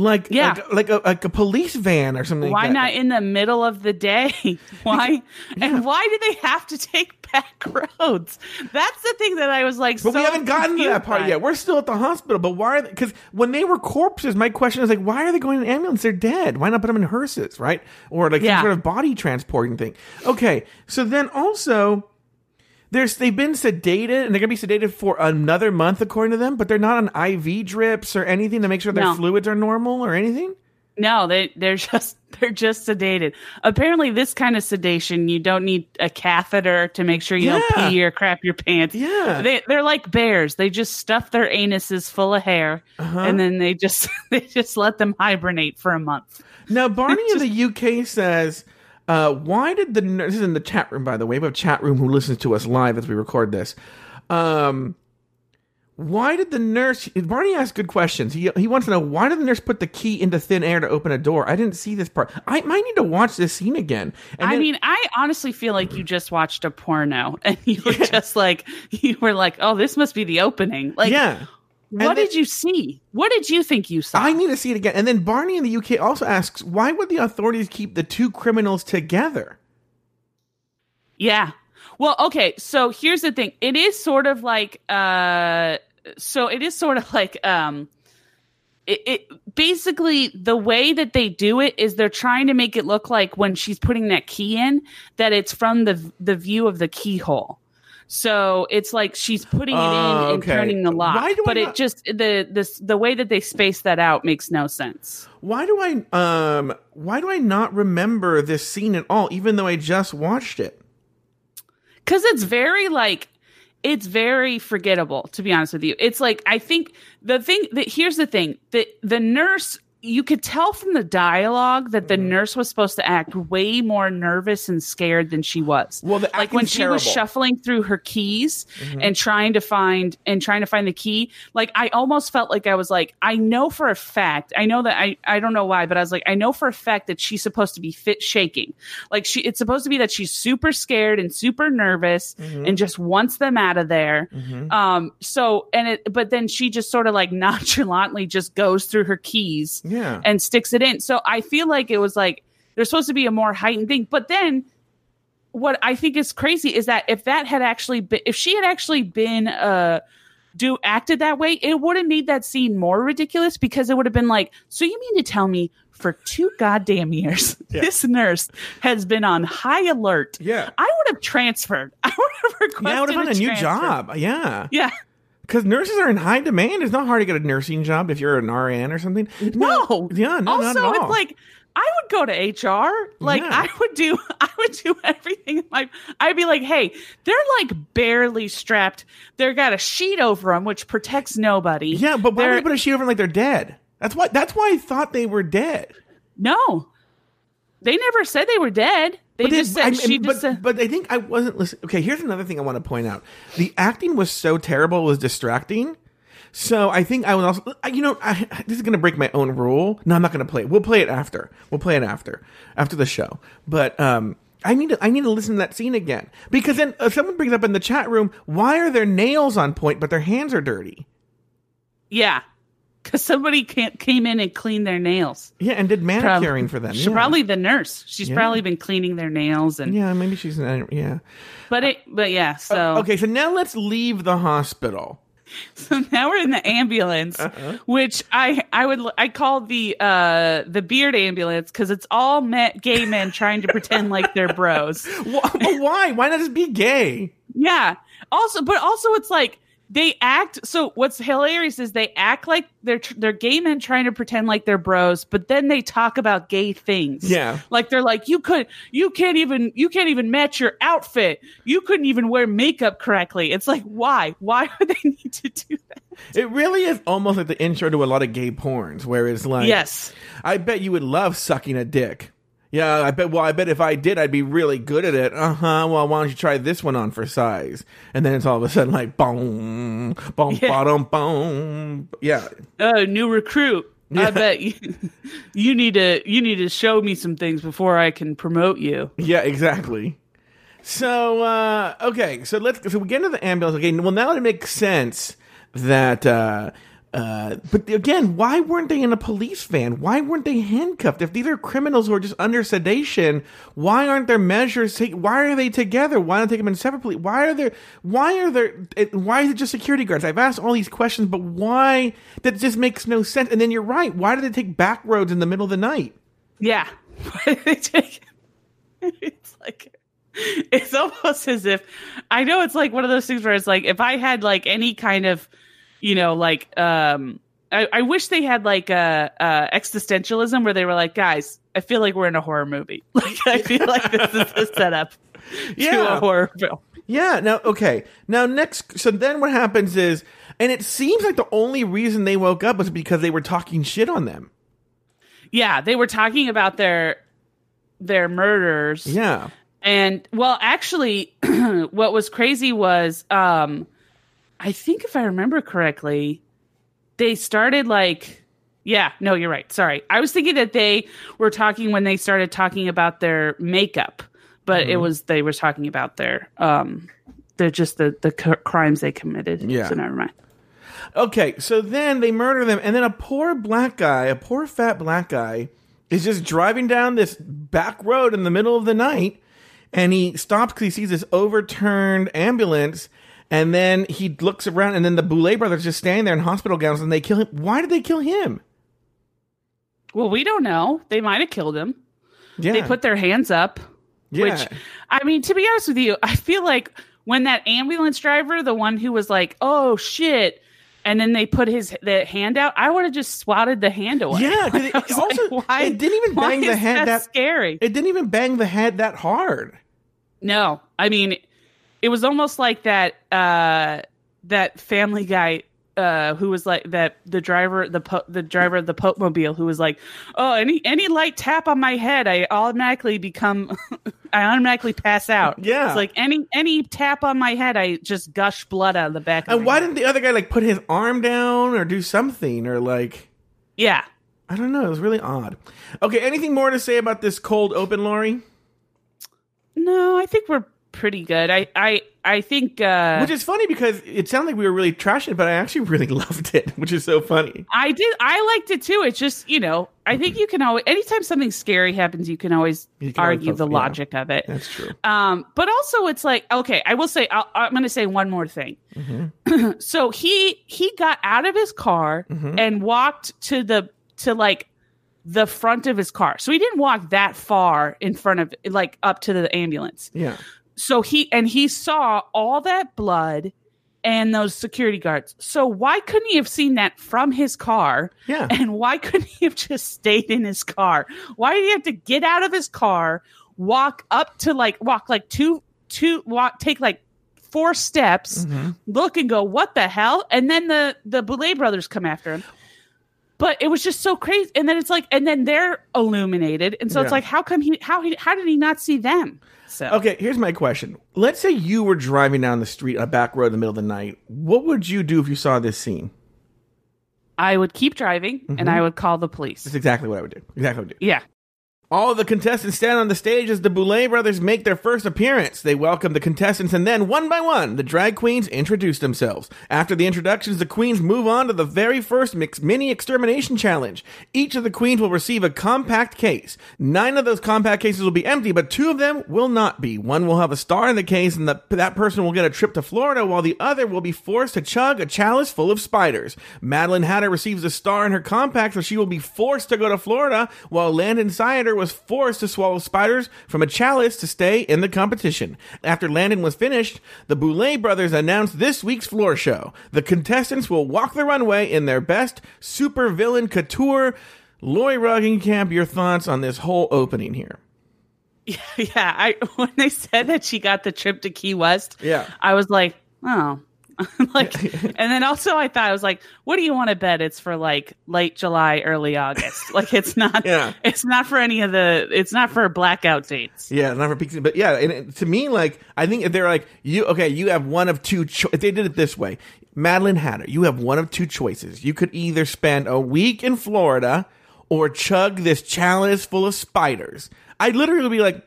Speaker 2: like
Speaker 1: Yeah.
Speaker 2: like, like a like a police van or something?
Speaker 1: Why
Speaker 2: like that?
Speaker 1: not in the middle of the day? Why? And why do they have to take back roads? That's the thing that I was like.
Speaker 2: But
Speaker 1: so
Speaker 2: we haven't gotten to that part
Speaker 1: by.
Speaker 2: yet. We're still at the hospital. But why? Because when they were corpses, my question is like, why are they going in an ambulance? They're dead. Why not put them in hearses, right? Or like
Speaker 1: Yeah.
Speaker 2: some sort of body transporting thing. Okay. So then also. There's, they've been sedated and they're gonna be sedated for another month according to them, but they're not on IV drips or anything to make sure their
Speaker 1: No.
Speaker 2: fluids are normal or anything.
Speaker 1: No, they they're just they're just sedated. Apparently, this kind of sedation you don't need a catheter to make sure you
Speaker 2: Yeah.
Speaker 1: don't pee or crap your pants.
Speaker 2: Yeah.
Speaker 1: they they're like bears. They just stuff their anuses full of hair,
Speaker 2: Uh-huh.
Speaker 1: and then they just they just let them hibernate for a month.
Speaker 2: Now, Barney in the UK says, uh, "Why did the nurse?" This is in the chat room, by the way. We have a chat room who listens to us live as we record this. Um, why did the nurse? Barney asked good questions. He he wants to know why did the nurse put the key into thin air to open a door? I didn't see this part. I might need to watch this scene again. And
Speaker 1: I
Speaker 2: then-
Speaker 1: mean, I honestly feel like you just watched a porno, and you were just like you were like, oh, this must be the opening. Like,
Speaker 2: yeah.
Speaker 1: What
Speaker 2: then-
Speaker 1: did you see? What did you think you saw?
Speaker 2: I need to see it again. And then Barney in the UK also asks, why would the authorities keep the two criminals together?
Speaker 1: Yeah. Well, okay. So here's the thing. It is sort of like uh so it is sort of like um it, it basically the way that they do it is they're trying to make it look like when she's putting that key in that it's from the the view of the keyhole. So it's like she's putting it in
Speaker 2: Oh,
Speaker 1: and
Speaker 2: okay.
Speaker 1: turning the lock.
Speaker 2: Why do I
Speaker 1: but
Speaker 2: not-
Speaker 1: it just the this the way that they space that out makes no sense.
Speaker 2: Why do I um why do I not remember this scene at all, even though I just watched it?
Speaker 1: because it's very like it's very forgettable to be honest with you it's like i think the thing that here's the thing that the nurse you could tell from the dialogue that the
Speaker 2: Mm-hmm.
Speaker 1: nurse was supposed to act way more nervous and scared than she was.
Speaker 2: Well,
Speaker 1: like when she was
Speaker 2: terrible. Mm-hmm.
Speaker 1: shuffling through her keys and trying to find and trying to find the key, like I almost felt like I was like, I know for a fact, I know that I I don't know why, but I was like, I know for a fact that she's supposed to be fit shaking. Like she it's supposed to be that she's super scared and super nervous
Speaker 2: Mm-hmm.
Speaker 1: and just wants them out of there. Um so and it but then she just sort of like nonchalantly just goes through her keys
Speaker 2: Yeah.
Speaker 1: and sticks it in. So I feel like it was like there's supposed to be a more heightened thing. But then what I think is crazy is that if that had actually been if she had actually been uh do acted that way, it would have made that scene more ridiculous because it would have been like, so you mean to tell me for two goddamn years this nurse has been on high alert.
Speaker 2: Yeah.
Speaker 1: I would have transferred. I would have requested
Speaker 2: yeah, I would have found a new
Speaker 1: transfer.
Speaker 2: job. Yeah.
Speaker 1: Yeah.
Speaker 2: Because nurses are in high demand. It's not hard to get a nursing job if you're an RN or something.
Speaker 1: No.
Speaker 2: Yeah, no, not
Speaker 1: also,
Speaker 2: at all.
Speaker 1: it's like I would go to HR. Like
Speaker 2: Yeah.
Speaker 1: I would do I would do everything in my I'd be like, "Hey, they're like barely strapped. They've got a sheet over them which protects nobody."
Speaker 2: yeah, but why would they put a sheet over them like they're dead? That's why. That's why I thought they were dead.
Speaker 1: No. They never said they were dead. They
Speaker 2: But
Speaker 1: just said
Speaker 2: I-
Speaker 1: she
Speaker 2: but,
Speaker 1: just said
Speaker 2: but I think I wasn't listening. Okay, here's another thing I want to point out. The acting was so terrible, it was distracting. So I think I was also, you know, I, this is going to break my own rule. No, I'm not going to play it. We'll play it after. We'll play it after, after the show. But um, I need to, I need to listen to that scene again because then uh, someone brings up in the chat room, why are their nails on point but their hands are dirty?
Speaker 1: Yeah. Cuz somebody can't, came in and cleaned their nails.
Speaker 2: Yeah, and did manicuring for them.
Speaker 1: She's
Speaker 2: yeah.
Speaker 1: probably the nurse. She's
Speaker 2: Yeah.
Speaker 1: probably been cleaning their nails and
Speaker 2: Yeah, maybe she's an, yeah.
Speaker 1: but it but yeah, so
Speaker 2: Okay, so now let's leave the hospital.
Speaker 1: So now we're in the ambulance,
Speaker 2: Uh-huh.
Speaker 1: which I I would I call the uh the beard ambulance because it's all met gay men trying to pretend like they're bros.
Speaker 2: Wh- but why? Why not just be gay?
Speaker 1: Yeah. Also, but also it's like they act so what's hilarious is they act like they're tr- they're gay men trying to pretend like they're bros but then they talk about gay things.
Speaker 2: Yeah.
Speaker 1: like they're like you could you can't even you can't even match your outfit. You couldn't even wear makeup correctly. It's like why? Why would they need to do that?
Speaker 2: It really is almost like the intro to a lot of gay porns, where it's like,
Speaker 1: yes.
Speaker 2: I bet you would love sucking a dick. Yeah, I bet. Well, I bet if I did, I'd be really good at it. Uh huh. Well, why don't you try this one on for size? And then it's all of a sudden like boom, boom,
Speaker 1: Yeah.
Speaker 2: bottom, boom. Yeah,
Speaker 1: oh new recruit
Speaker 2: Yeah.
Speaker 1: i bet you you need to you need to show me some things before i can promote you
Speaker 2: yeah, exactly. So uh, okay, so let's so we get into the ambulance. Okay, well now it makes sense that. Uh, uh, but again, why weren't they in a police van? Why weren't they handcuffed? If these are criminals who are just under sedation, why aren't there measures? Take, why are they together? Why don't they take them in separately? Why are there? Why are there? It, why is it just security guards? I've asked all these questions, but why? That just makes no sense. And then you're right. Why do they take back roads in the middle of the night?
Speaker 1: Yeah. Why did they take. It's like it's almost as if I know it's like one of those things where it's like if I had like any kind of you know like um I, I wish they had like a uh, uh, existentialism where they were like guys I feel like we're in a horror movie like I feel like this is the setup to
Speaker 2: Yeah.
Speaker 1: a horror film
Speaker 2: Yeah. Now, okay. Now, next. So then, what happens is, and it seems like the only reason they woke up was because they were talking shit on them.
Speaker 1: yeah they were talking about their their murders
Speaker 2: Yeah.
Speaker 1: And well, actually, what was crazy was, um, I think if I remember correctly, they started like, yeah, no, you're right. Sorry, I was thinking that they were talking when they started talking about their makeup, but it was they were talking about their, um, they're just the the c- crimes they committed.
Speaker 2: Yeah.
Speaker 1: So never mind.
Speaker 2: Okay. So then they murder them, and then a poor black guy, a poor fat black guy, is just driving down this back road in the middle of the night, and he stops because he sees this overturned ambulance. And then he looks around, and then the Boulet brothers just standing there in hospital gowns, and they kill him. Why did they kill him?
Speaker 1: Well, we don't know. They might have killed him.
Speaker 2: Yeah,
Speaker 1: They put their hands up.
Speaker 2: yeah.
Speaker 1: Which, I mean, to be honest with you, I feel like when that ambulance driver, the one who was like, "Oh shit," and then they put his the hand out, I would have just swatted the hand away.
Speaker 2: Yeah, it, also
Speaker 1: like, why-
Speaker 2: it didn't even bang the head
Speaker 1: that,
Speaker 2: that,
Speaker 1: scary.
Speaker 2: It didn't even bang the head that hard.
Speaker 1: no, I mean, it was almost like that uh that Family Guy. Uh, who was like that? The driver, the po- the driver of the Pope Mobile, who was like, "Oh, any any light tap on my head, I automatically become, I automatically pass out."
Speaker 2: Yeah.
Speaker 1: it's like any any tap on my head, I just gush blood out of the back.
Speaker 2: And
Speaker 1: my
Speaker 2: why
Speaker 1: head.
Speaker 2: didn't the other guy like put his arm down or do something or like
Speaker 1: Yeah,
Speaker 2: I don't know. It was really odd. Okay, anything more to say about this cold open, Lori?
Speaker 1: no, I think we're pretty good. I I I think uh,
Speaker 2: Which is funny because it sounded like we were really trashing but I actually really loved it, which is so funny.
Speaker 1: I did. I liked it too. It's just you know, I think you can always anytime something scary happens, you can always
Speaker 2: You can
Speaker 1: argue
Speaker 2: poke-
Speaker 1: the
Speaker 2: yeah.
Speaker 1: logic of it.
Speaker 2: That's true.
Speaker 1: Um, but also it's like okay, I will say I'll, I'm going to say one more thing.
Speaker 2: Mm-hmm.
Speaker 1: so he he got out of his car
Speaker 2: Mm-hmm.
Speaker 1: and walked to the to like the front of his car. So he didn't walk that far in front of like up to the ambulance.
Speaker 2: Yeah.
Speaker 1: So he and he saw all that blood and those security guards. So why couldn't he have seen that from his car?
Speaker 2: Yeah.
Speaker 1: And why couldn't he have just stayed in his car? Why did he have to get out of his car, walk up to like walk like two two walk take like four steps,
Speaker 2: Mm-hmm.
Speaker 1: look and go, what the hell? And then the the Boulet brothers come after him. But it was just so crazy. And then it's like, and then they're illuminated. And so it's like, how come he how he how did he not see them? So
Speaker 2: Okay, here's my question. Let's say you were driving down the street, a back road in the middle of the night. What would you do if you saw this scene?
Speaker 1: I would keep driving and mm-hmm. I would call the police.
Speaker 2: That's exactly what I would do. Exactly what I would do.
Speaker 1: Yeah.
Speaker 2: All the contestants stand on the stage as the Boulet brothers make their first appearance. They welcome the contestants and then, one by one, the drag queens introduce themselves. After the introductions, the queens move on to the very first mini extermination challenge. Each of the queens will receive a compact case. Nine of those compact cases will be empty, but two of them will not be. One will have a star in the case, and the, that person will get a trip to Florida, while the other will be forced to chug a chalice full of spiders. Madeline Hatter receives a star in her compact, so she will be forced to go to Florida, while Landon Cider was forced to swallow spiders from a chalice to stay in the competition. After Landon was finished, the Boulet brothers announced this week's floor show. The contestants will walk the runway in their best super villain couture. Lori Roggenkamp, your thoughts on this whole opening here?
Speaker 1: Yeah, I when they said that she got the trip to Key West,
Speaker 2: Yeah.
Speaker 1: I was like, oh. like and then also I thought I was like, what do you want to bet it's for like late July, early August? like it's not
Speaker 2: Yeah.
Speaker 1: it's not for any of the it's not for blackout dates.
Speaker 2: Yeah, not for peaks, but yeah, and it, to me, like I think if they're like you, okay, you have one of two. Cho- if they did it this way, Madeline Hatter, you have one of two choices. You could either spend a week in Florida or chug this chalice full of spiders. I'd literally be like,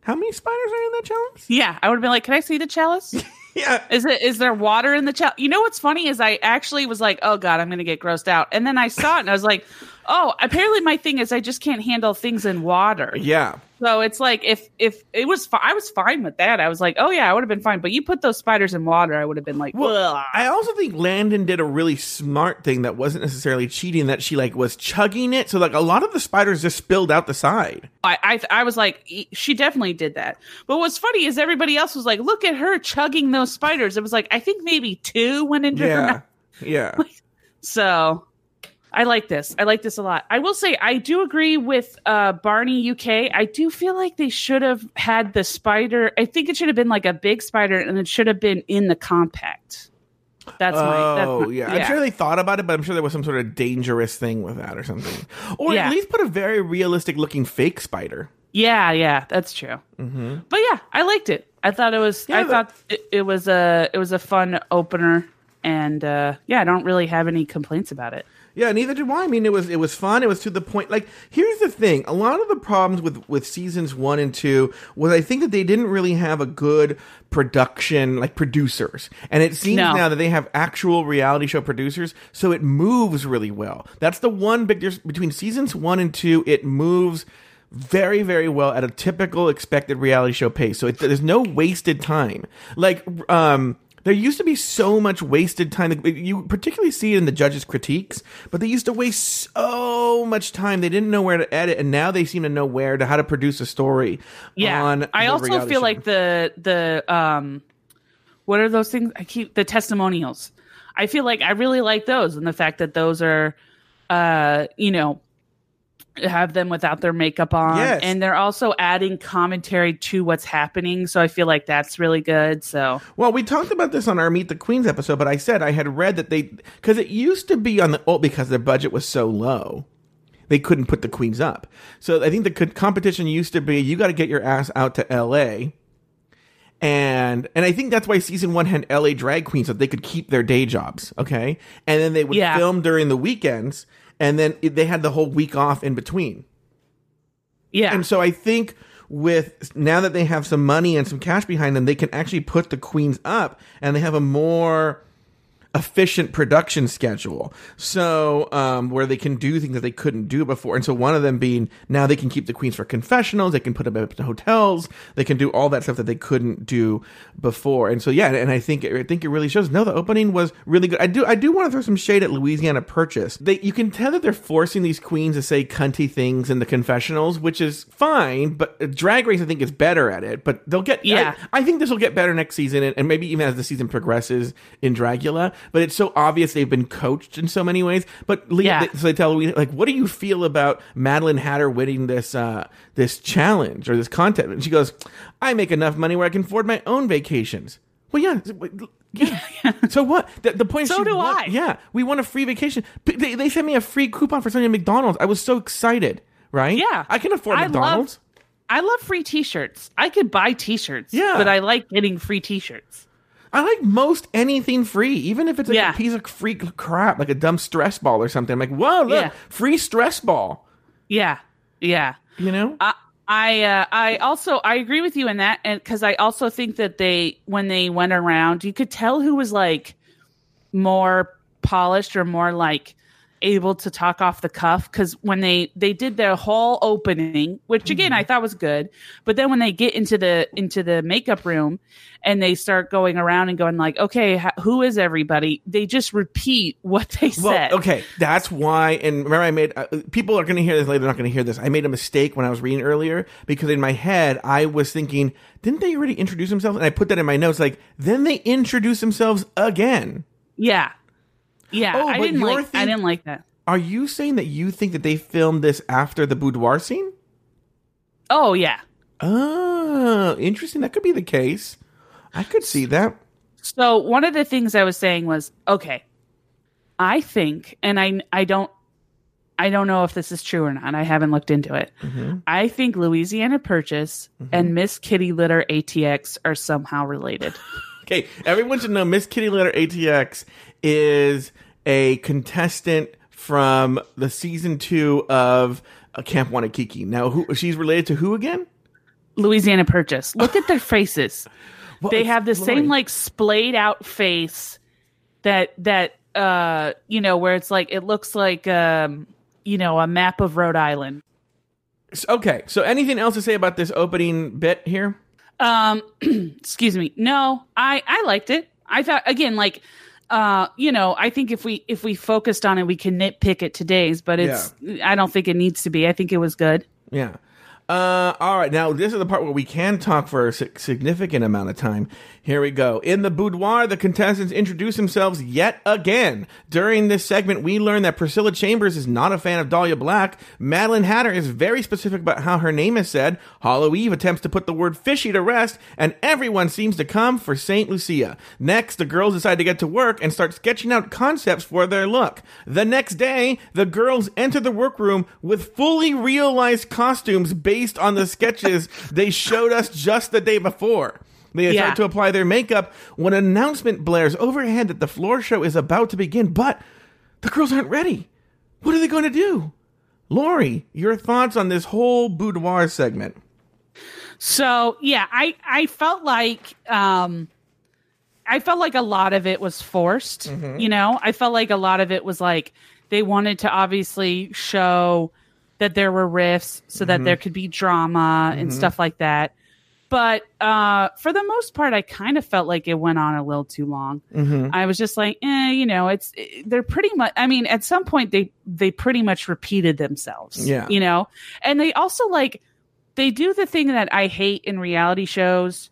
Speaker 2: how many spiders are in that chalice?
Speaker 1: Yeah, I would have been like, can I see the chalice?
Speaker 2: Yeah,
Speaker 1: Is it is there water in the chalice? You know what's funny is I actually was like, oh god, I'm gonna get grossed out, and then I saw it and I was like, oh, apparently my thing is I just can't handle things in water.
Speaker 2: yeah.
Speaker 1: So it's like if if it was fi- I was fine with that. I was like, oh yeah, I would have been fine. But you put those spiders in water, I would have been like,
Speaker 2: Well,
Speaker 1: "Ugh."
Speaker 2: I also think Landon did a really smart thing that wasn't necessarily cheating. That she like was chugging it, so like a lot of the spiders just spilled out the side.
Speaker 1: I, I I was like, she definitely did that. But what's funny is everybody else was like, look at her chugging those spiders. It was like I think maybe two went into her
Speaker 2: Yeah,
Speaker 1: mouth.
Speaker 2: yeah.
Speaker 1: So I like this. I like this a lot. I will say I do agree with uh, Barney UK. I do feel like they should have had the spider. I think it should have been like a big spider, and it should have been in the compact. That's my. That's
Speaker 2: Oh
Speaker 1: my,
Speaker 2: yeah. I'm sure they thought about it, but I'm sure there was some sort of dangerous thing with that or something, or
Speaker 1: Yeah.
Speaker 2: at least put a very realistic looking fake spider.
Speaker 1: Yeah, yeah, that's true.
Speaker 2: Mm-hmm.
Speaker 1: But yeah, I liked it. I thought it was.
Speaker 2: Yeah,
Speaker 1: I
Speaker 2: the-
Speaker 1: thought it, it was a. It was a fun opener, and uh, yeah, I don't really have any complaints about it.
Speaker 2: Yeah, neither did I. I mean, it was it was fun. It was to the point. Like, here's the thing: a lot of the problems with with seasons one and two was I think that they didn't really have a good production, like producers. And it seems
Speaker 1: No.
Speaker 2: now that they have actual reality show producers, so it moves really well. That's the one big difference between seasons one and two. It moves very very well at a typical expected reality show pace so it, there's no wasted time like um there used to be so much wasted time you particularly see it in the judges critiques but they used to waste so much time they didn't know where to edit and now they seem to know where to how to produce a story
Speaker 1: Yeah, I also feel
Speaker 2: show.
Speaker 1: like the the um, what are those things? I keep the testimonials. I feel like I really like those, and the fact that those are, uh, you know, have them without their makeup on,
Speaker 2: Yes.
Speaker 1: and they're also adding commentary to what's happening. So I feel like that's really good. So
Speaker 2: Well, we talked about this on our Meet the Queens episode, but I said I had read that they because it used to be on the oh because their budget was so low, they couldn't put the queens up. So I think the co- competition used to be you got to get your ass out to L.A. And and I think that's why season one had L.A. drag queens so they could keep their day jobs, okay? And then they would
Speaker 1: Yeah.
Speaker 2: film during the weekends, and then it- they had the whole week off in between.
Speaker 1: yeah,
Speaker 2: And so I think with now that they have some money and some cash behind them, they can actually put the queens up and they have a more efficient production schedule. So um, where they can do things that they couldn't do before. And so one of them being now they can keep the queens for confessionals, they can put them up in hotels, they can do all that stuff that they couldn't do before. And so yeah, and I think I think it really shows. No, the opening was really good. I do I do want to throw some shade at Louisiana Purchase. They you can tell that they're forcing these queens to say cunty things in the confessionals, which is fine. But Drag Race I think is better at it. But they'll get
Speaker 1: Yeah.
Speaker 2: I, I think this will get better next season, and, and maybe even as the season progresses in Dragula. But it's so obvious they've been coached in so many ways. But Lee,
Speaker 1: Yeah.
Speaker 2: so they tell Louise, like, what do you feel about Madeline Hatter winning this uh, this challenge or this contest? And she goes, I make enough money where I can afford my own vacations. Well, yeah. Yeah. so what? The, the point
Speaker 1: So
Speaker 2: she
Speaker 1: do
Speaker 2: won-
Speaker 1: I.
Speaker 2: Yeah, we want a free vacation. They, they sent me a free coupon for something at McDonald's. I was so excited. Right?
Speaker 1: Yeah.
Speaker 2: I can afford
Speaker 1: I love-
Speaker 2: McDonald's.
Speaker 1: I love free T-shirts. I could buy T-shirts.
Speaker 2: Yeah.
Speaker 1: but I like getting free T-shirts.
Speaker 2: I like most anything free, even if it's like
Speaker 1: Yeah.
Speaker 2: a piece of free crap, like a dumb stress ball or something. I'm like, whoa, look,
Speaker 1: Yeah.
Speaker 2: free stress ball.
Speaker 1: Yeah, yeah.
Speaker 2: You know?
Speaker 1: I I uh, I also I agree with you in that, and because I also think that they when they went around, you could tell who was like more polished or more like able to talk off the cuff because when they they did their whole opening, which again I thought was good, but then when they get into the into the makeup room and they start going around and going like, okay, who is everybody? They just repeat what they
Speaker 2: Well,
Speaker 1: said.
Speaker 2: okay, that's why. And remember, I made uh, people are going to hear this later. They're not going to hear this. I made a mistake when I was reading earlier because in my head I was thinking, didn't they already introduce themselves? And I put that in my notes. Like, then they introduce themselves again.
Speaker 1: Yeah, yeah.
Speaker 2: Oh,
Speaker 1: I didn't like. I didn't like that.
Speaker 2: Are you saying that you think that they filmed this after the boudoir scene?
Speaker 1: Oh yeah.
Speaker 2: Oh, interesting. That could be the case. I could see that.
Speaker 1: So one of the things I was saying was, okay, I think, and I I don't I don't know if this is true or not. I haven't looked into it.
Speaker 2: Mm-hmm.
Speaker 1: I think Louisiana Purchase and Miss Kitty Litter ATX are somehow related.
Speaker 2: Okay, everyone should know Miss Kitty Litter ATX is a contestant from the season two of uh, Camp Wannakiki. Now, who she's related to who again?
Speaker 1: Louisiana Purchase. Look at their faces.
Speaker 2: Well,
Speaker 1: they have the
Speaker 2: Lori.
Speaker 1: same like splayed out face that that uh you know where it's like it looks like um you know a map of Rhode Island.
Speaker 2: Okay, so anything else to say about this opening bit here?
Speaker 1: Um, excuse me. No, I I liked it. I thought again, like, uh, you know, I think if we if we focused on it, we can nitpick it today's, but it's I don't think it needs to be. I think it was good.
Speaker 2: Yeah. Uh, all right. Now, this is the part where we can talk for a significant amount of time. Here we go. In the boudoir, the contestants introduce themselves yet again. During this segment, we learn that Priscilla Chambers is not a fan of Dahlia Black. Madeline Hatter is very specific about how her name is said. Hollow Eve attempts to put the word fishy to rest, and everyone seems to come for St. Lucia. Next, the girls decide to get to work and start sketching out concepts for their look. The next day, the girls enter the workroom with fully realized costumes based on the sketches they showed us just the day before. They
Speaker 1: Yeah.
Speaker 2: to apply their makeup when an announcement blares overhead that the floor show is about to begin, but the girls aren't ready. What are they going to do? Lori, your thoughts on this whole boudoir segment?
Speaker 1: So yeah, I I felt like um I felt like a lot of it was forced. Mm-hmm. You know, I felt like a lot of it was like they wanted to obviously show that there were riffs so that mm-hmm. there could be drama and mm-hmm. stuff like that. But uh, for the most part, I kind of felt like it went on a little too long. I was just like, eh, you know, it's they're pretty much. I mean, at some point they they pretty much repeated themselves.
Speaker 2: Yeah.
Speaker 1: you know, and they also like they do the thing that I hate in reality shows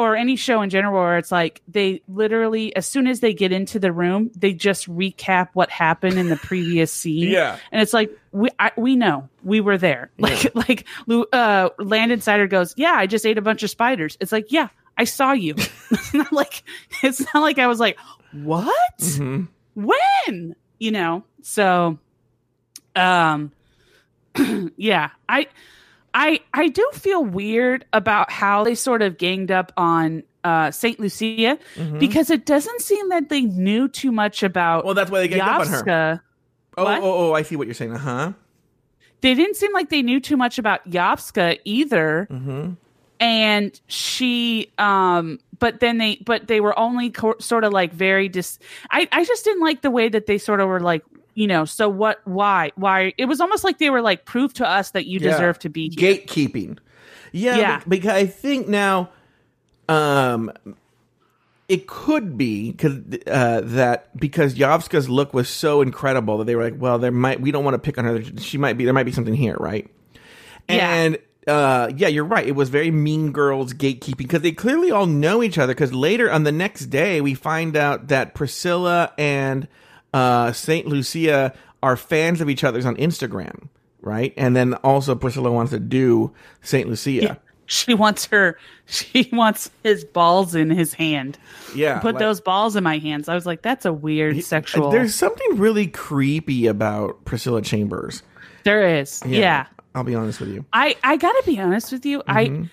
Speaker 1: or any show in general where it's like they literally as soon as they get into the room they just recap what happened in the previous scene.
Speaker 2: Yeah.
Speaker 1: and it's like we I, we know. We were there. Like like Lou- uh landon cider goes yeah i just ate a bunch of spiders. It's like yeah i saw you. It's not like it's not like i was like what?
Speaker 2: Mhm.
Speaker 1: when? You know? So um yeah i i i do feel weird about how they sort of ganged up on uh saint lucia because it doesn't seem that they knew too much about
Speaker 2: Mm-hmm. Well, that's why they ganged up on her. Oh,
Speaker 1: What?
Speaker 2: oh, oh, I see what you're saying. Uh huh.
Speaker 1: they didn't seem like they knew too much about Yovska either.
Speaker 2: Mm-hmm.
Speaker 1: And she, um, but then they, but they were only co- sort of like very dis. I, I just didn't like the way that they sort of were like, you know, so what, why, why? It was almost like they were like, prove to us that you
Speaker 2: Yeah.
Speaker 1: deserve to be here.
Speaker 2: gatekeeping. Yeah,
Speaker 1: Yeah.
Speaker 2: be- because I think now, um, it could be uh, that because Yovska's look was so incredible that they were like, well, there might we don't want to pick on her. She might be there might be something here, right?
Speaker 1: Yeah.
Speaker 2: And uh, yeah, you're right. It was very Mean Girls gatekeeping because they clearly all know each other. Because later on the next day, we find out that Priscilla and uh, Saint Lucia are fans of each other's on Instagram, right? And then also Priscilla wants to do Saint Lucia.
Speaker 1: She wants her, she wants his balls in his hand.
Speaker 2: Yeah,
Speaker 1: Put
Speaker 2: like-
Speaker 1: those balls in my hands. I was like, that's a weird sexual.
Speaker 2: There's something really creepy about Priscilla Chambers.
Speaker 1: there is. yeah.
Speaker 2: I'll be honest with you.
Speaker 1: I I gotta be honest with you.
Speaker 2: Mm-hmm.
Speaker 1: I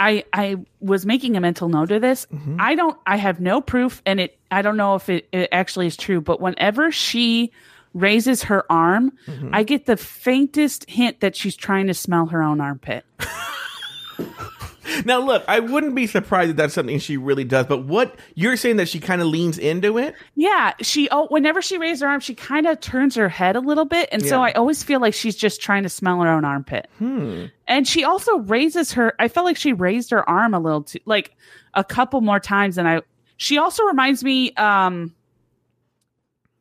Speaker 1: I I was making a mental note of this.
Speaker 2: Mm-hmm.
Speaker 1: I don't. I have no proof, and it. I don't know if it, it actually is true. But whenever she raises her arm,
Speaker 2: Mm-hmm.
Speaker 1: I get the faintest hint that she's trying to smell her own armpit.
Speaker 2: Now, look, I wouldn't be surprised if that's something she really does. But what you're saying that she kind of leans into it?
Speaker 1: Yeah, she oh whenever she raises her arm, she kind of turns her head a little bit, and so I always feel like she's just trying to smell her own armpit.
Speaker 2: Hmm.
Speaker 1: And she also raises her. I felt like she raised her arm a little too, like a couple more times than I. She also reminds me. um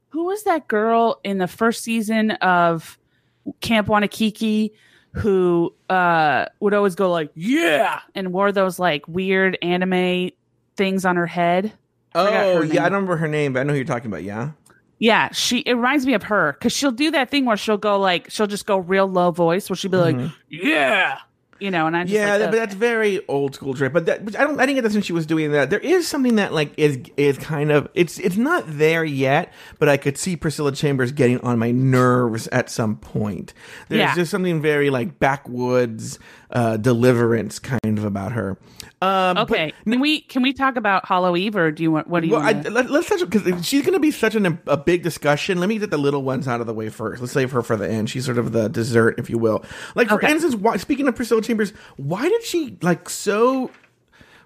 Speaker 1: Who was that girl in the first season of Camp Wannakiki? Who uh would always go like yeah and wore those like weird anime things on her head. forgot
Speaker 2: Oh,
Speaker 1: her
Speaker 2: yeah. I don't remember her name, but I know who you're talking about. Yeah.
Speaker 1: Yeah, she it reminds me of her because she'll do that thing where she'll go like she'll just go real low voice where she'll be like, yeah, you know, and I just.
Speaker 2: Yeah,
Speaker 1: like,
Speaker 2: that, but that's very old school drip. But that, I don't. I didn't get the sense she was doing that. There is something that like is is kind of it's it's not there yet, but I could see Priscilla Chambers getting on my nerves at some point. There's
Speaker 1: Yeah.
Speaker 2: just something very like backwoods uh, deliverance kind of about her. Um, but-
Speaker 1: okay. can we can we talk about Hollow Eve or do you want what do you
Speaker 2: Well, I, let, us touch because she's going to be such an, a big discussion. Let me get the little ones out of the way first. Let's save her for the end. She's sort of the dessert, if you will. Like for
Speaker 1: Okay.
Speaker 2: instance, why, speaking of Priscilla Chambers, why did she like so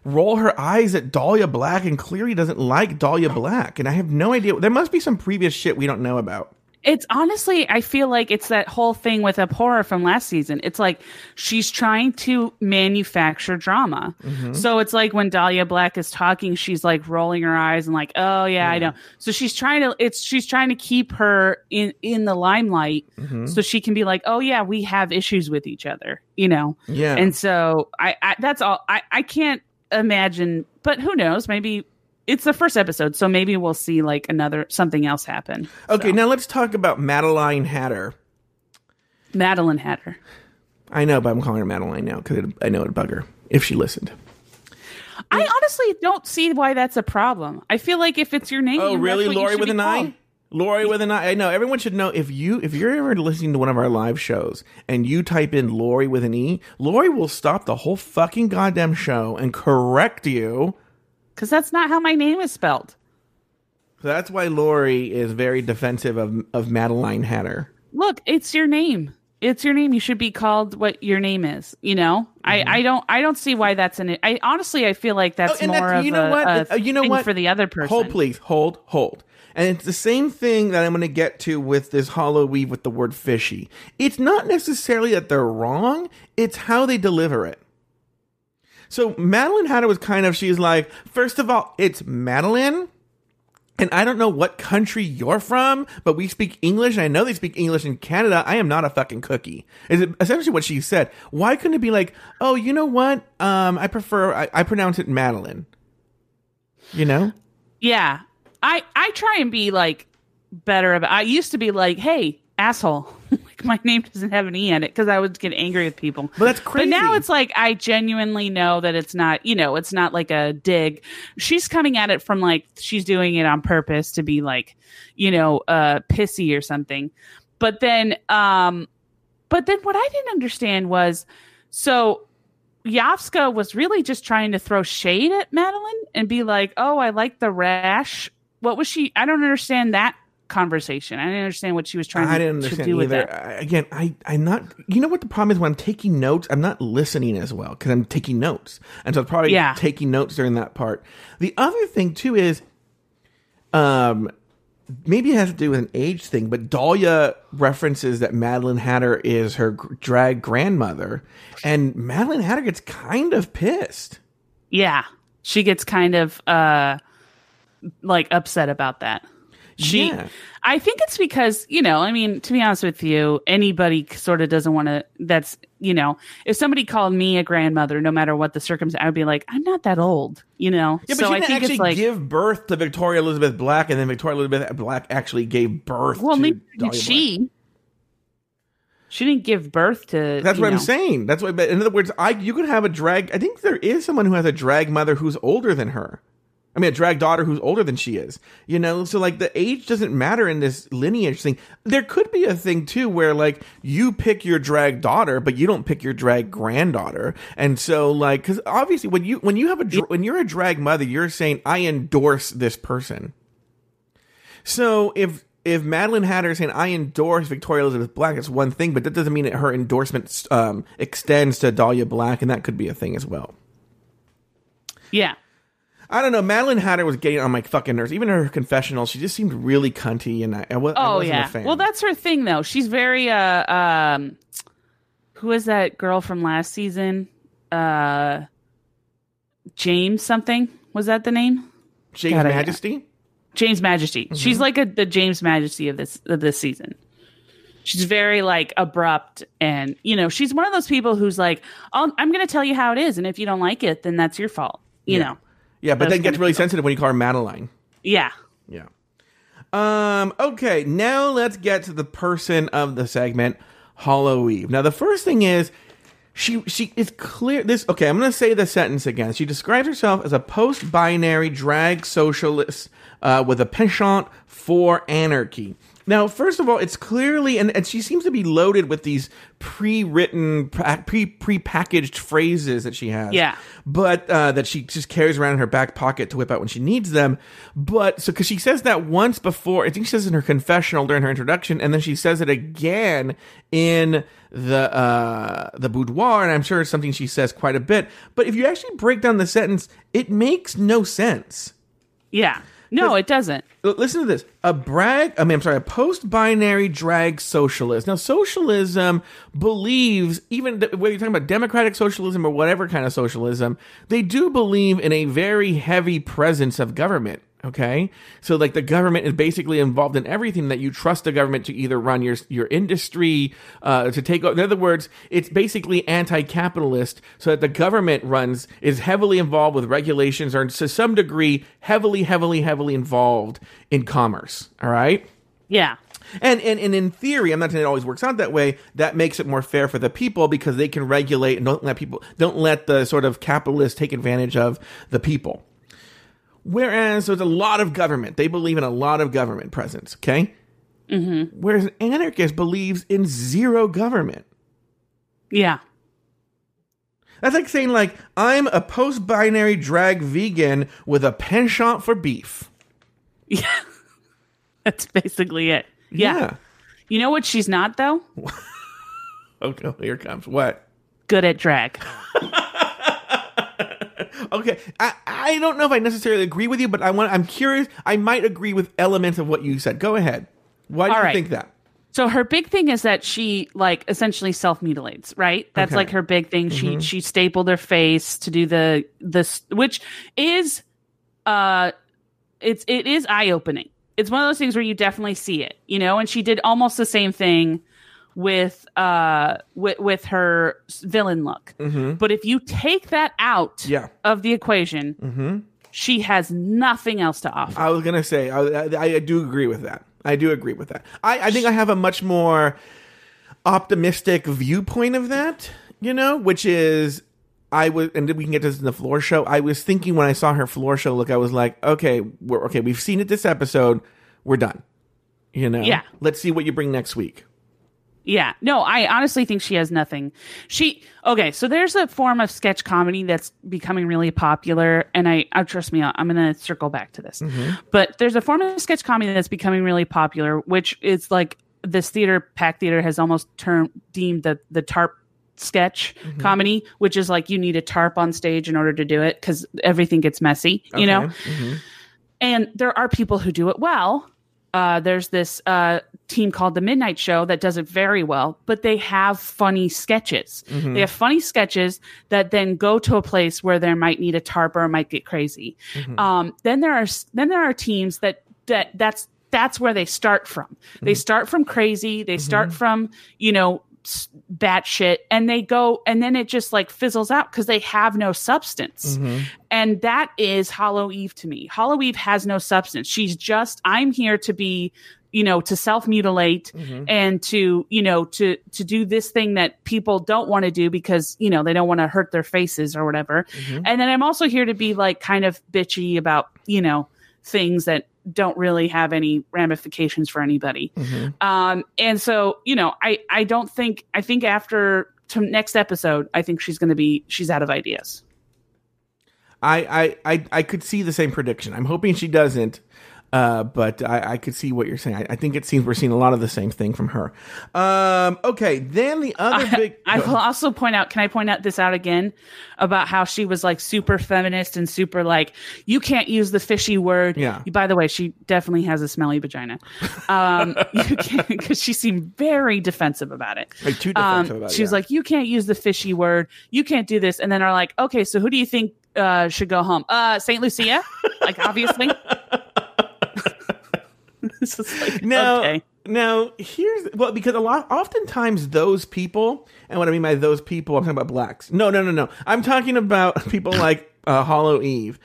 Speaker 2: roll her eyes at Dahlia Black and clearly doesn't like Dahlia Black? And I have no idea. There must be some previous shit we don't know about.
Speaker 1: It's honestly, I feel like it's that whole thing with Abhorror from last season. It's like she's trying to manufacture drama.
Speaker 2: Mm-hmm.
Speaker 1: So it's like when Dahlia Black is talking, she's like rolling her eyes and like, oh yeah, I know. So she's trying to, it's she's trying to keep her in in the limelight,
Speaker 2: Mm-hmm.
Speaker 1: so she can be like, oh yeah, we have issues with each other, you know.
Speaker 2: Yeah.
Speaker 1: And so I, I that's all. I I can't imagine, but who knows? Maybe. It's the first episode, so maybe we'll see like another something else happen.
Speaker 2: okay,
Speaker 1: So,
Speaker 2: now let's talk about Madeline Hatter.
Speaker 1: Madeline Hatter.
Speaker 2: I know, but I'm calling her Madeline now because I know it'd bug her if she listened.
Speaker 1: I honestly don't see why that's a problem. I feel like if it's your name,
Speaker 2: Oh, really? Lori with an
Speaker 1: called.
Speaker 2: I? Lori with an I. I know everyone should know if you if you're ever listening to one of our live shows and you type in Lori with an E, Lori will stop the whole fucking goddamn show and correct you.
Speaker 1: Because that's not how my name is spelled.
Speaker 2: So that's why Lori is very defensive of of Madeline Hatter.
Speaker 1: Look, it's your name. It's your name. You should be called what your name is. You know, I, I don't I don't see why that's an. I honestly I feel like that's
Speaker 2: Mm-hmm. Oh,
Speaker 1: more
Speaker 2: that's-
Speaker 1: of
Speaker 2: you know
Speaker 1: a,
Speaker 2: what?
Speaker 1: a
Speaker 2: Uh, you know what?
Speaker 1: for the other person.
Speaker 2: Hold, please. Hold, hold. And it's the same thing that I'm going to get to with this Hollow Eve with the word fishy. It's not necessarily that they're wrong, it's how they deliver it. So Madeline Hatter was kind of, she's like, first of all, it's Madeline. And I don't know what country you're from, but we speak English. And I know they speak English in Canada. I am not a fucking cookie. Is it essentially what she said? Why couldn't it be like, oh, you know what? Um, I prefer, I, I pronounce it Madeline. You know?
Speaker 1: Yeah, I I try and be like better about. I used to be like, hey, asshole. like my name doesn't have an e in it because I would get angry with people.
Speaker 2: But that's crazy.
Speaker 1: But now it's like I genuinely know that it's not, you know, it's not like a dig. She's coming at it from like she's doing it on purpose to be like, you know, uh pissy or something. But then um but then what I didn't understand was so Yovska was really just trying to throw shade at Madeline and be like, "Oh, I like the rash." What was she? I don't understand that conversation. I didn't understand what she was trying
Speaker 2: I
Speaker 1: to,
Speaker 2: didn't
Speaker 1: to
Speaker 2: understand
Speaker 1: do with that.
Speaker 2: Again, I, I'm not. You know what the problem is when I'm taking notes, I'm not listening as well because I'm taking notes, and so I'm probably
Speaker 1: Yeah.
Speaker 2: taking notes during that part. The other thing too is, um, maybe it has to do with an age thing, but Dahlia references that Madeline Hatter is her drag grandmother, and Madeline Hatter gets kind of pissed.
Speaker 1: Yeah. She gets kind of uh like upset about that. She
Speaker 2: Yeah.
Speaker 1: I think it's because, you know, I mean, to be honest with you, anybody sort of doesn't want to that's, you know, if somebody called me a grandmother no matter what the circumstance, I would be like, I'm not that old, you know.
Speaker 2: Yeah, but
Speaker 1: so
Speaker 2: she didn't
Speaker 1: think
Speaker 2: actually
Speaker 1: like
Speaker 2: give birth to Victoria Elizabeth Black, and then Victoria Elizabeth Black actually gave birth.
Speaker 1: well,
Speaker 2: to
Speaker 1: neither
Speaker 2: Dahlia
Speaker 1: did she. She didn't give birth to
Speaker 2: That's what I'm saying. That's what. But in other words, I you could have a drag. I think there is someone who has a drag mother who's older than her. I mean, a drag daughter who's older than she is. You know, so like the age doesn't matter in this lineage thing. There could be a thing too where like you pick your drag daughter, but you don't pick your drag granddaughter. And so like, because obviously when you when you have a dr- when you're a drag mother, you're saying I endorse this person. So if if Madeline Hatter saying I endorse Victoria Elizabeth Black, it's one thing, but that doesn't mean that her endorsement um, extends to Dahlia Black, and that could be a thing as well.
Speaker 1: Yeah.
Speaker 2: I don't know. Madeline Hatter was getting on my fucking nerves. Even her confessional, she just seemed really cunty, and I, I, wa- I
Speaker 1: Oh
Speaker 2: wasn't
Speaker 1: yeah.
Speaker 2: a fan.
Speaker 1: Well, that's her thing though. She's very uh um who is that girl from last season? Uh James something. Was that the name?
Speaker 2: James
Speaker 1: God,
Speaker 2: Majesty.
Speaker 1: James Majesty.
Speaker 2: Mm-hmm.
Speaker 1: She's like a the James Majesty of this of this season. She's very like abrupt and you know, she's one of those people who's like, I'll, I'm going to tell you how it is and if you don't like it, then that's your fault. You know.
Speaker 2: Yeah, but then gets really sensitive when you call her Madeline.
Speaker 1: Yeah.
Speaker 2: Yeah. Um. Okay. Now let's get to the person of the segment, Hollow Eve. Now the first thing is, she she is clear. This okay. I'm going to say the sentence again. She describes herself as a post-binary drag socialist uh, with a penchant for anarchy. Now, first of all, it's clearly, and, and she seems to be loaded with these pre-written, pre pre-packaged phrases that she has
Speaker 1: Yeah.
Speaker 2: but uh, that she just carries around in her back pocket to whip out when she needs them. But so because she says that once before, I think she says in her confessional during her introduction, and then she says it again in the uh, the boudoir, and I'm sure it's something she says quite a bit. But if you actually break down the sentence, it makes no sense.
Speaker 1: Yeah. No, it doesn't.
Speaker 2: L- Listen to this. A brag, I mean, I'm sorry, a post binary drag socialist. Now, socialism believes, even th- whether you're talking about democratic socialism or whatever kind of socialism, they do believe in a very heavy presence of government. Okay. So, like, the government is basically involved in everything that you trust the government to either run your, your industry, uh, to take over. In other words, it's basically anti capitalist so that the government runs, is heavily involved with regulations or to some degree, heavily, heavily, heavily involved in commerce. All right.
Speaker 1: Yeah.
Speaker 2: And, and and in theory, I'm not saying it always works out that way. That makes it more fair for the people because they can regulate and don't let people don't let the sort of capitalists take advantage of the people. Whereas there's a lot of government, they believe in a lot of government presence. Okay, mm-hmm. whereas an anarchist believes in zero government.
Speaker 1: Yeah.
Speaker 2: That's like saying like I'm a post-binary drag vegan with a penchant for beef.
Speaker 1: Yeah. That's basically it. Yeah. You know what she's not though?
Speaker 2: Okay, here comes. What?
Speaker 1: Good at drag.
Speaker 2: Okay, I, I don't know if I necessarily agree with you, but I want I'm curious. I might agree with elements of what you said. Go ahead. Why do
Speaker 1: All
Speaker 2: you
Speaker 1: right.
Speaker 2: think that?
Speaker 1: So her big thing is that she like essentially self mutilates, right? That's
Speaker 2: Okay.
Speaker 1: like her big thing. She she stapled her face to do the this, which is uh, it's it is eye opening. It's one of those things where you definitely see it, you know. And she did almost the same thing with uh with with her villain look. But if you take that out
Speaker 2: Yeah.
Speaker 1: of the equation, she has nothing else to offer.
Speaker 2: I was gonna say I, I, I do agree with that. I do agree with that. I, I think I have a much more optimistic viewpoint of that. You know, which is I was, and we can get to this in the floor show. I was thinking when I saw her floor show look, I was like, okay, we're okay. We've seen it this episode. We're done. You know,
Speaker 1: Yeah.
Speaker 2: Let's see what you bring next week.
Speaker 1: Yeah. No, I honestly think she has nothing. She okay, so there's a form of sketch comedy that's becoming really popular and I, I trust me, I'm going to circle back to this. But there's a form of sketch comedy that's becoming really popular which is like this theater pack theater has almost termed deemed the the tarp sketch comedy which is like you need a tarp on stage in order to do it cuz everything gets messy, you know.
Speaker 2: Okay.
Speaker 1: And there are people who do it well. Uh, there's this uh, team called the Midnight Show that does it very well, but they have funny sketches. Mm-hmm. They have funny sketches that then go to a place where there might need a tarp or might get crazy. Mm-hmm. Um, then there are then there are teams that that that's that's where they start from. They mm-hmm. start from crazy. They start from you know batshit, and they go and then it just like fizzles out because they have no substance. And that is Hollow Eve to me. Hollow Eve has no substance. She's just, I'm here to be, you know, to self mutilate mm-hmm. and to, you know, to, to do this thing that people don't want to do because, you know, they don't want to hurt their faces or whatever. Mm-hmm. And then I'm also here to be like kind of bitchy about, you know, things that don't really have any ramifications for anybody. Mm-hmm. Um, and so, you know, I, I don't think, I think after to next episode, I think she's going to be, she's out of ideas.
Speaker 2: I, I, I, I could see the same prediction. I'm hoping she doesn't. Uh, but I, I could see what you're saying. I, I think it seems we're seeing a lot of the same thing from her. Um, okay, then the other big.
Speaker 1: I will also point out. Can I point out this out again about how she was like super feminist and super like you can't use the fishy word.
Speaker 2: Yeah.
Speaker 1: By the way, she definitely has a smelly vagina. Um, you can't because she seemed very defensive about it.
Speaker 2: Like, too
Speaker 1: Um,
Speaker 2: about it,
Speaker 1: she was
Speaker 2: yeah.
Speaker 1: like, you can't use the fishy word. You can't do this. And then are like, okay, so who do you think uh, should go home? Uh, Saint Lucia. like obviously. Like,
Speaker 2: Now,
Speaker 1: okay.
Speaker 2: now here's well because a lot oftentimes those people and what I mean by those people I'm talking about blacks. No, no, no, no. I'm talking about people like uh, Hollow Eve.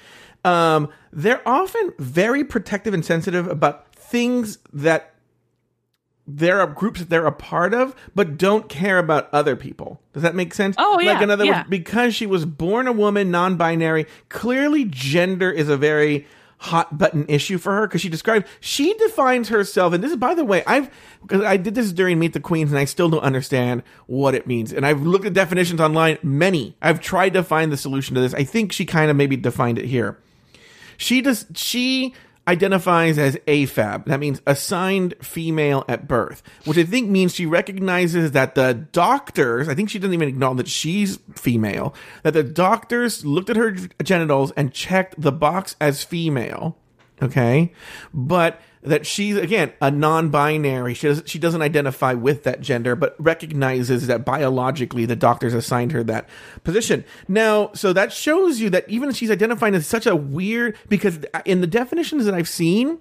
Speaker 2: Um, they're often very protective and sensitive about things that there are groups that they're a part of, but don't care about other people. Does that make sense?
Speaker 1: Oh, yeah,
Speaker 2: Like in other
Speaker 1: yeah.
Speaker 2: words, because she was born a woman, non-binary, clearly gender is a very hot button issue for her because she described she defines herself and this is by the way i've because i did this during meet the queens and i still don't understand what it means and i've looked at definitions online many. I've tried to find the solution to this. I think she kind of maybe defined it here. She does she identifies as AFAB. That means assigned female at birth, which I think means she recognizes that the doctors, I think she doesn't even acknowledge that she's female, that the doctors looked at her genitals and checked the box as female. Okay. But that she's again a non-binary. She doesn't she doesn't identify with that gender, but recognizes that biologically the doctors assigned her that position. Now, so that shows you that even she's identifying as such a weird because in the definitions that I've seen,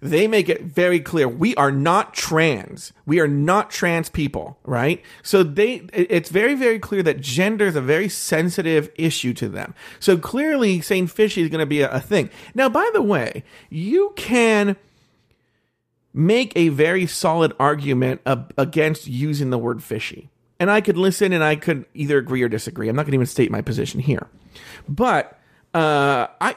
Speaker 2: they make it very clear we are not trans we are not trans people right so they it's very very clear that gender is a very sensitive issue to them so clearly saying fishy is going to be a, a thing now by the way you can make a very solid argument ab- against using the word fishy and i could listen and i could either agree or disagree i'm not going to even state my position here but uh, I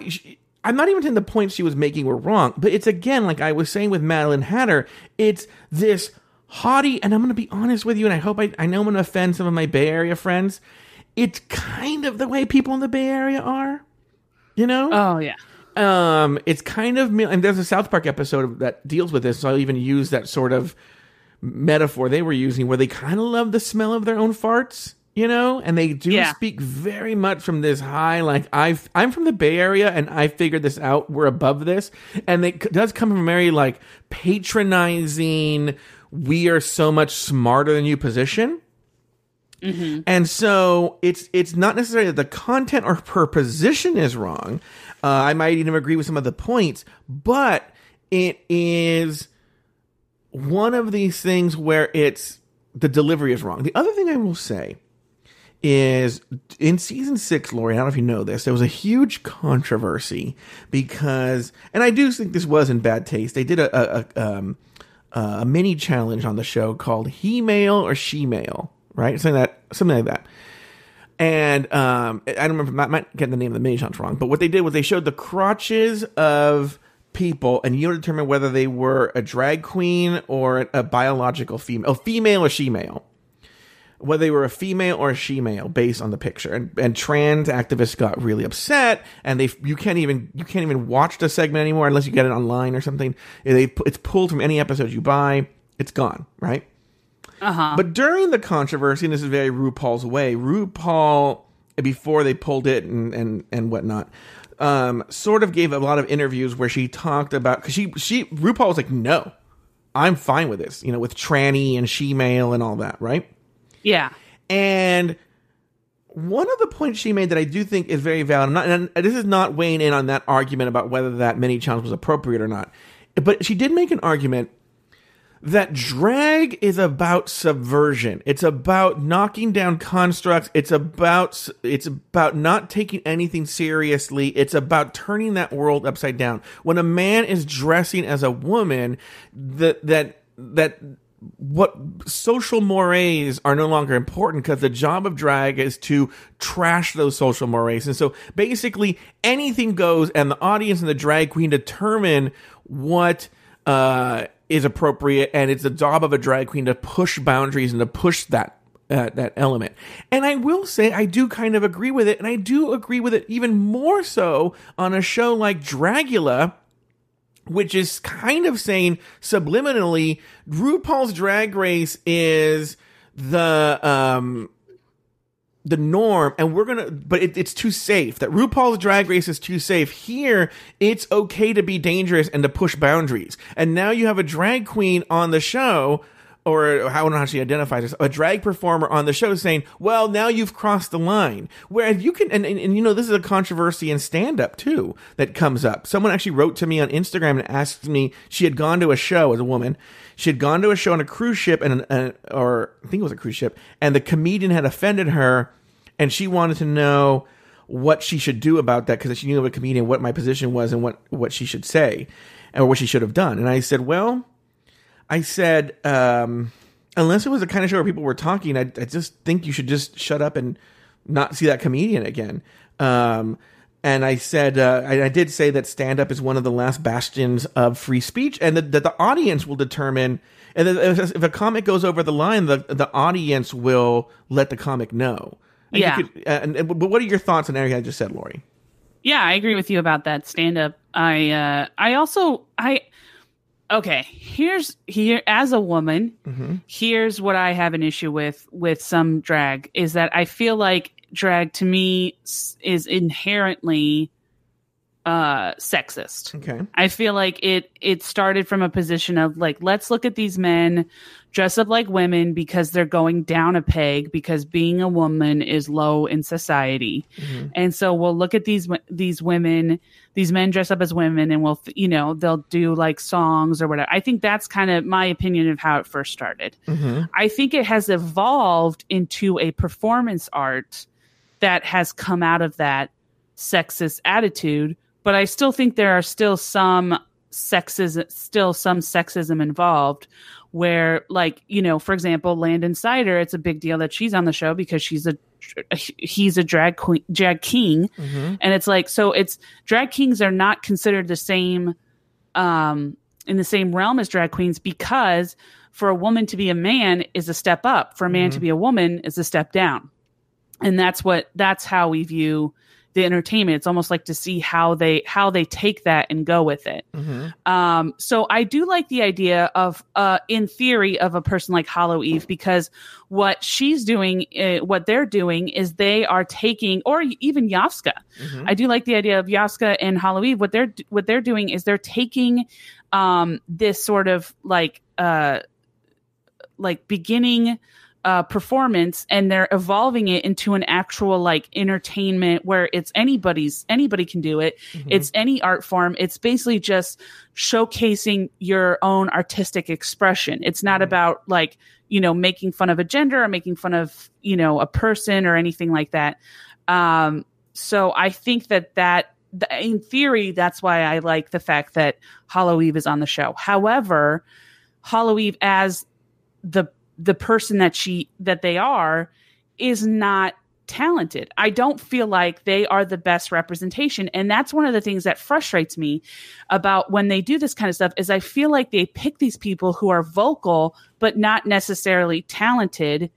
Speaker 2: I'm not even saying the points she was making were wrong, but it's again like I was saying with Madeline Hatter. It's this haughty, and I'm going to be honest with you, and I hope I I know I'm going to offend some of my Bay Area friends. It's kind of the way people in the Bay Area are, you know.
Speaker 1: Oh yeah.
Speaker 2: Um, it's kind of and there's a South Park episode that deals with this, so I'll even use that sort of metaphor they were using, where they kind of love the smell of their own farts, you know, and they do
Speaker 1: Yeah.
Speaker 2: speak very much from this high, like I've I'm from the Bay Area and I figured this out. We're above this, and it does come from a very like patronizing. We are so much smarter than you position. And so it's it's not necessarily that the content or her position is wrong. Uh, I might even agree with some of the points, but it is one of these things where it's the delivery is wrong. The other thing I will say is in season six, Lori, I don't know if you know this, there was a huge controversy because, and I do think this was in bad taste. They did a, a, a, um, a mini challenge on the show called He Male or She Male, right? Something that, something like that. And um, I don't remember, I might get the name of the mini wrong, but what they did was they showed the crotches of people and you determine whether they were a drag queen or a biological female, a female or she male whether they were a female or a she-male based on the picture. And, and trans activists got really upset and they you can't even you can't even watch the segment anymore unless you get it online or something. They, it's pulled from any episode you buy. It's gone right
Speaker 1: Uh huh.
Speaker 2: but during the controversy and this is very rupaul's way rupaul before they pulled it and and and whatnot um sort of gave a lot of interviews where she talked about because she she rupaul was like no i'm fine with this you know with tranny and she-male and all that right
Speaker 1: yeah.
Speaker 2: and one of the points she made that I do think is very valid, I'm not, and this is not weighing in on that argument about whether that mini challenge was appropriate or not, but she did make an argument that drag is about subversion. It's about knocking down constructs. It's about it's about not taking anything seriously. It's about turning that world upside down. When a man is dressing as a woman, that that that what social mores are no longer important because the job of drag is to trash those social mores. And so basically anything goes and the audience and the drag queen determine what uh, is appropriate. And it's the job of a drag queen to push boundaries and to push that uh, that element. And I will say I do kind of agree with it, and I do agree with it even more so on a show like Dragula, which is kind of saying subliminally RuPaul's Drag Race is the um the norm and we're gonna but it, it's too safe that rupaul's drag race is too safe here it's okay to be dangerous and to push boundaries and now you have a drag queen on the show or I don't know how she identifies herself, a drag performer on the show saying, well, now you've crossed the line. Whereas you can, and, and, and you know, this is a controversy in stand up too that comes up. Someone actually wrote to me on Instagram and asked me, she had gone to a show as a woman. She had gone to a show on a cruise ship and, an, or I think it was a cruise ship, and the comedian had offended her and she wanted to know what she should do about that because she knew of a comedian, what my position was and what, what she should say or what she should have done. And I said, well, I said, um, unless it was the kind of show where people were talking, I, I just think you should just shut up and not see that comedian again. Um, and I said, uh, I, I, did say that stand up is one of the last bastions of free speech, and that, that the audience will determine. And if, if, a comic goes over the line, the the audience will let the comic know. And
Speaker 1: yeah.
Speaker 2: Could, uh, and, and, but what are your thoughts on everything I just said, Lori?
Speaker 1: Yeah, I agree with you about that stand up. I uh, I also I okay here's here as a woman mm-hmm. here's what i have an issue with with some drag is that i feel like drag to me is inherently uh sexist
Speaker 2: okay
Speaker 1: i feel like it it started from a position of like let's look at these men dress up like women because they're going down a peg because being a woman is low in society. Mm-hmm. And so we'll look at these these women, these men dress up as women and we'll you know, they'll do like songs or whatever. I think that's kind of my opinion of how it first started. Mm-hmm. I think it has evolved into a performance art that has come out of that sexist attitude, but I still think there are still some sexism still some sexism involved where like you know for example landon cider it's a big deal that she's on the show because she's a he's a drag queen drag king mm-hmm. and it's like so it's drag kings are not considered the same um in the same realm as drag queens because for a woman to be a man is a step up for a man mm-hmm. to be a woman is a step down and that's what that's how we view the entertainment. It's almost like to see how they how they take that and go with it. Mm-hmm. Um, so I do like the idea of, uh, in theory, of a person like Hollow Eve because what she's doing, uh, what they're doing, is they are taking, or even Yovska. Mm-hmm. I do like the idea of Yovska and Hollow Eve. What they're what they're doing is they're taking um, this sort of like uh, like beginning uh, performance and they're evolving it into an actual like entertainment where it's anybody's anybody can do it. Mm-hmm. it's any art form. It's basically just showcasing your own artistic expression. It's not mm-hmm. about like you know making fun of a gender or making fun of you know a person or anything like that. Um so i think that that in theory that's why i like the fact that hollow eve is on the show. However hollow eve as the the person that she that they are is not talented. I don't feel like they are the best representation and that's one of the things that frustrates me about when they do this kind of stuff is I feel like they pick these people who are vocal but not necessarily talented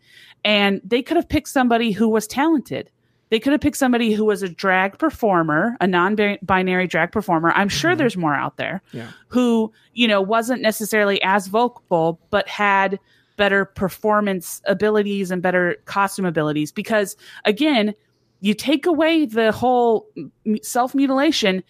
Speaker 1: and they could have picked somebody who was talented. They could have picked somebody who was a drag performer, a non-binary drag performer. I'm sure mm-hmm. there's more out there
Speaker 2: yeah.
Speaker 1: who, you know, wasn't necessarily as vocal but had better performance abilities and better costume abilities because again you take away the whole self mutilation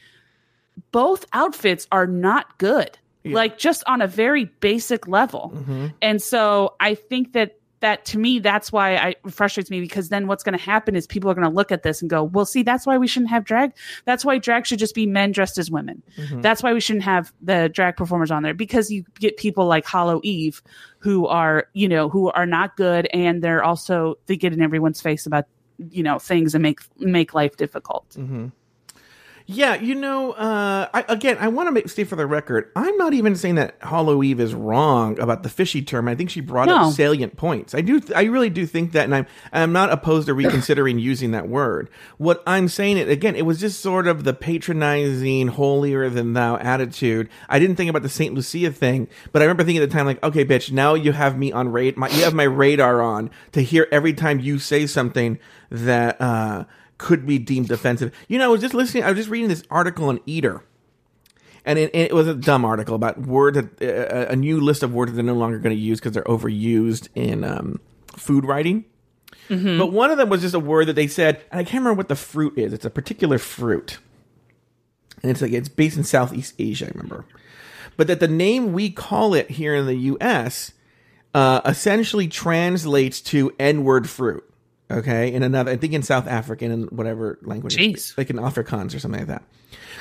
Speaker 1: both outfits are not good yeah. like just on a very basic level mm-hmm. and so i think that that to me that's why I, it frustrates me because then what's going to happen is people are going to look at this and go well see that's why we shouldn't have drag that's why drag should just be men dressed as women mm-hmm. that's why we shouldn't have the drag performers on there because you get people like hollow eve who are you know who are not good and they're also they get in everyone's face about you know things and make make life difficult
Speaker 2: mm-hmm. Yeah, you know, uh, I, again, I want to make stay for the record. I'm not even saying that Hollow Eve is wrong about the fishy term. I think she brought no. up salient points. I do, I really do think that, and I'm, I'm not opposed to reconsidering using that word. What I'm saying, it again, it was just sort of the patronizing, holier than thou attitude. I didn't think about the Saint Lucia thing, but I remember thinking at the time, like, okay, bitch, now you have me on rate, my, you have my radar on to hear every time you say something that. uh could be deemed offensive. You know, I was just listening, I was just reading this article on Eater. and it, it was a dumb article about word that uh, a new list of words that they're no longer going to use because they're overused in um, food writing. But one of them was just a word that they said, and I can't remember what the fruit is. It's a particular fruit, and it's like it's based in Southeast Asia. I remember, but that the name we call it here in the U.S. Uh, essentially translates to N-word fruit. Okay, in another, I think in South African and whatever language,
Speaker 1: Jeez.
Speaker 2: like in Afrikaans or something like that.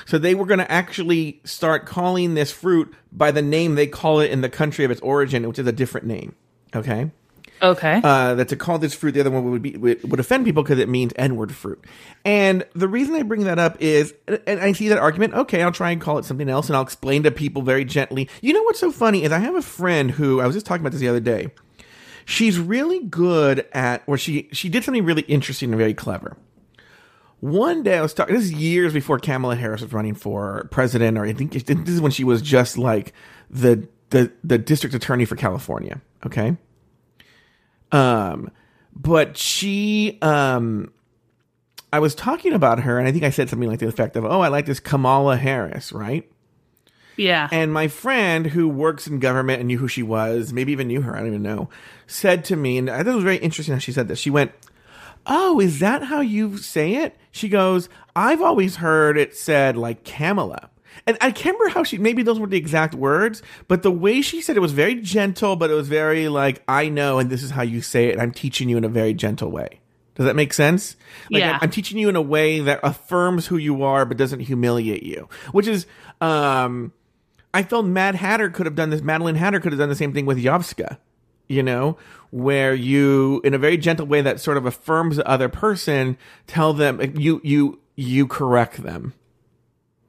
Speaker 2: So they were going to actually start calling this fruit by the name they call it in the country of its origin, which is a different name. Okay
Speaker 1: Okay.
Speaker 2: uh, that to call this fruit the other one would be would, would offend people because it means N-word fruit. And the reason I bring that up is, and I see that argument. Okay, I'll try and call it something else, and I'll explain to people very gently. You know what's so funny is I have a friend who I was just talking about this the other day. She's really good at, or she she did something really interesting and very clever. One day I was talking. This is years before Kamala Harris was running for president, or I think this is when she was just like the the the district attorney for California. Okay. Um, but she, um, I was talking about her, and I think I said something like the effect of, "Oh, I like this Kamala Harris," right?
Speaker 1: yeah.
Speaker 2: And my friend who works in government and knew who she was, maybe even knew her, I don't even know, said to me, and I thought it was very interesting how she said this. She went, Oh, is that how you say it? She goes, I've always heard it said like Kamala. And I can't remember how she, maybe those were the exact words, but the way she said it was very gentle, but it was very like, I know, and this is how you say it, and I'm teaching you in a very gentle way. Does that make sense? Like,
Speaker 1: Yeah.
Speaker 2: I'm, I'm teaching you in a way that affirms who you are, but doesn't humiliate you, which is, um, I felt Mad Hatter could have done this. Maddelynn Hatter could have done the same thing with Yovska, you know, where you, in a very gentle way that sort of affirms the other person, tell them you you you correct them.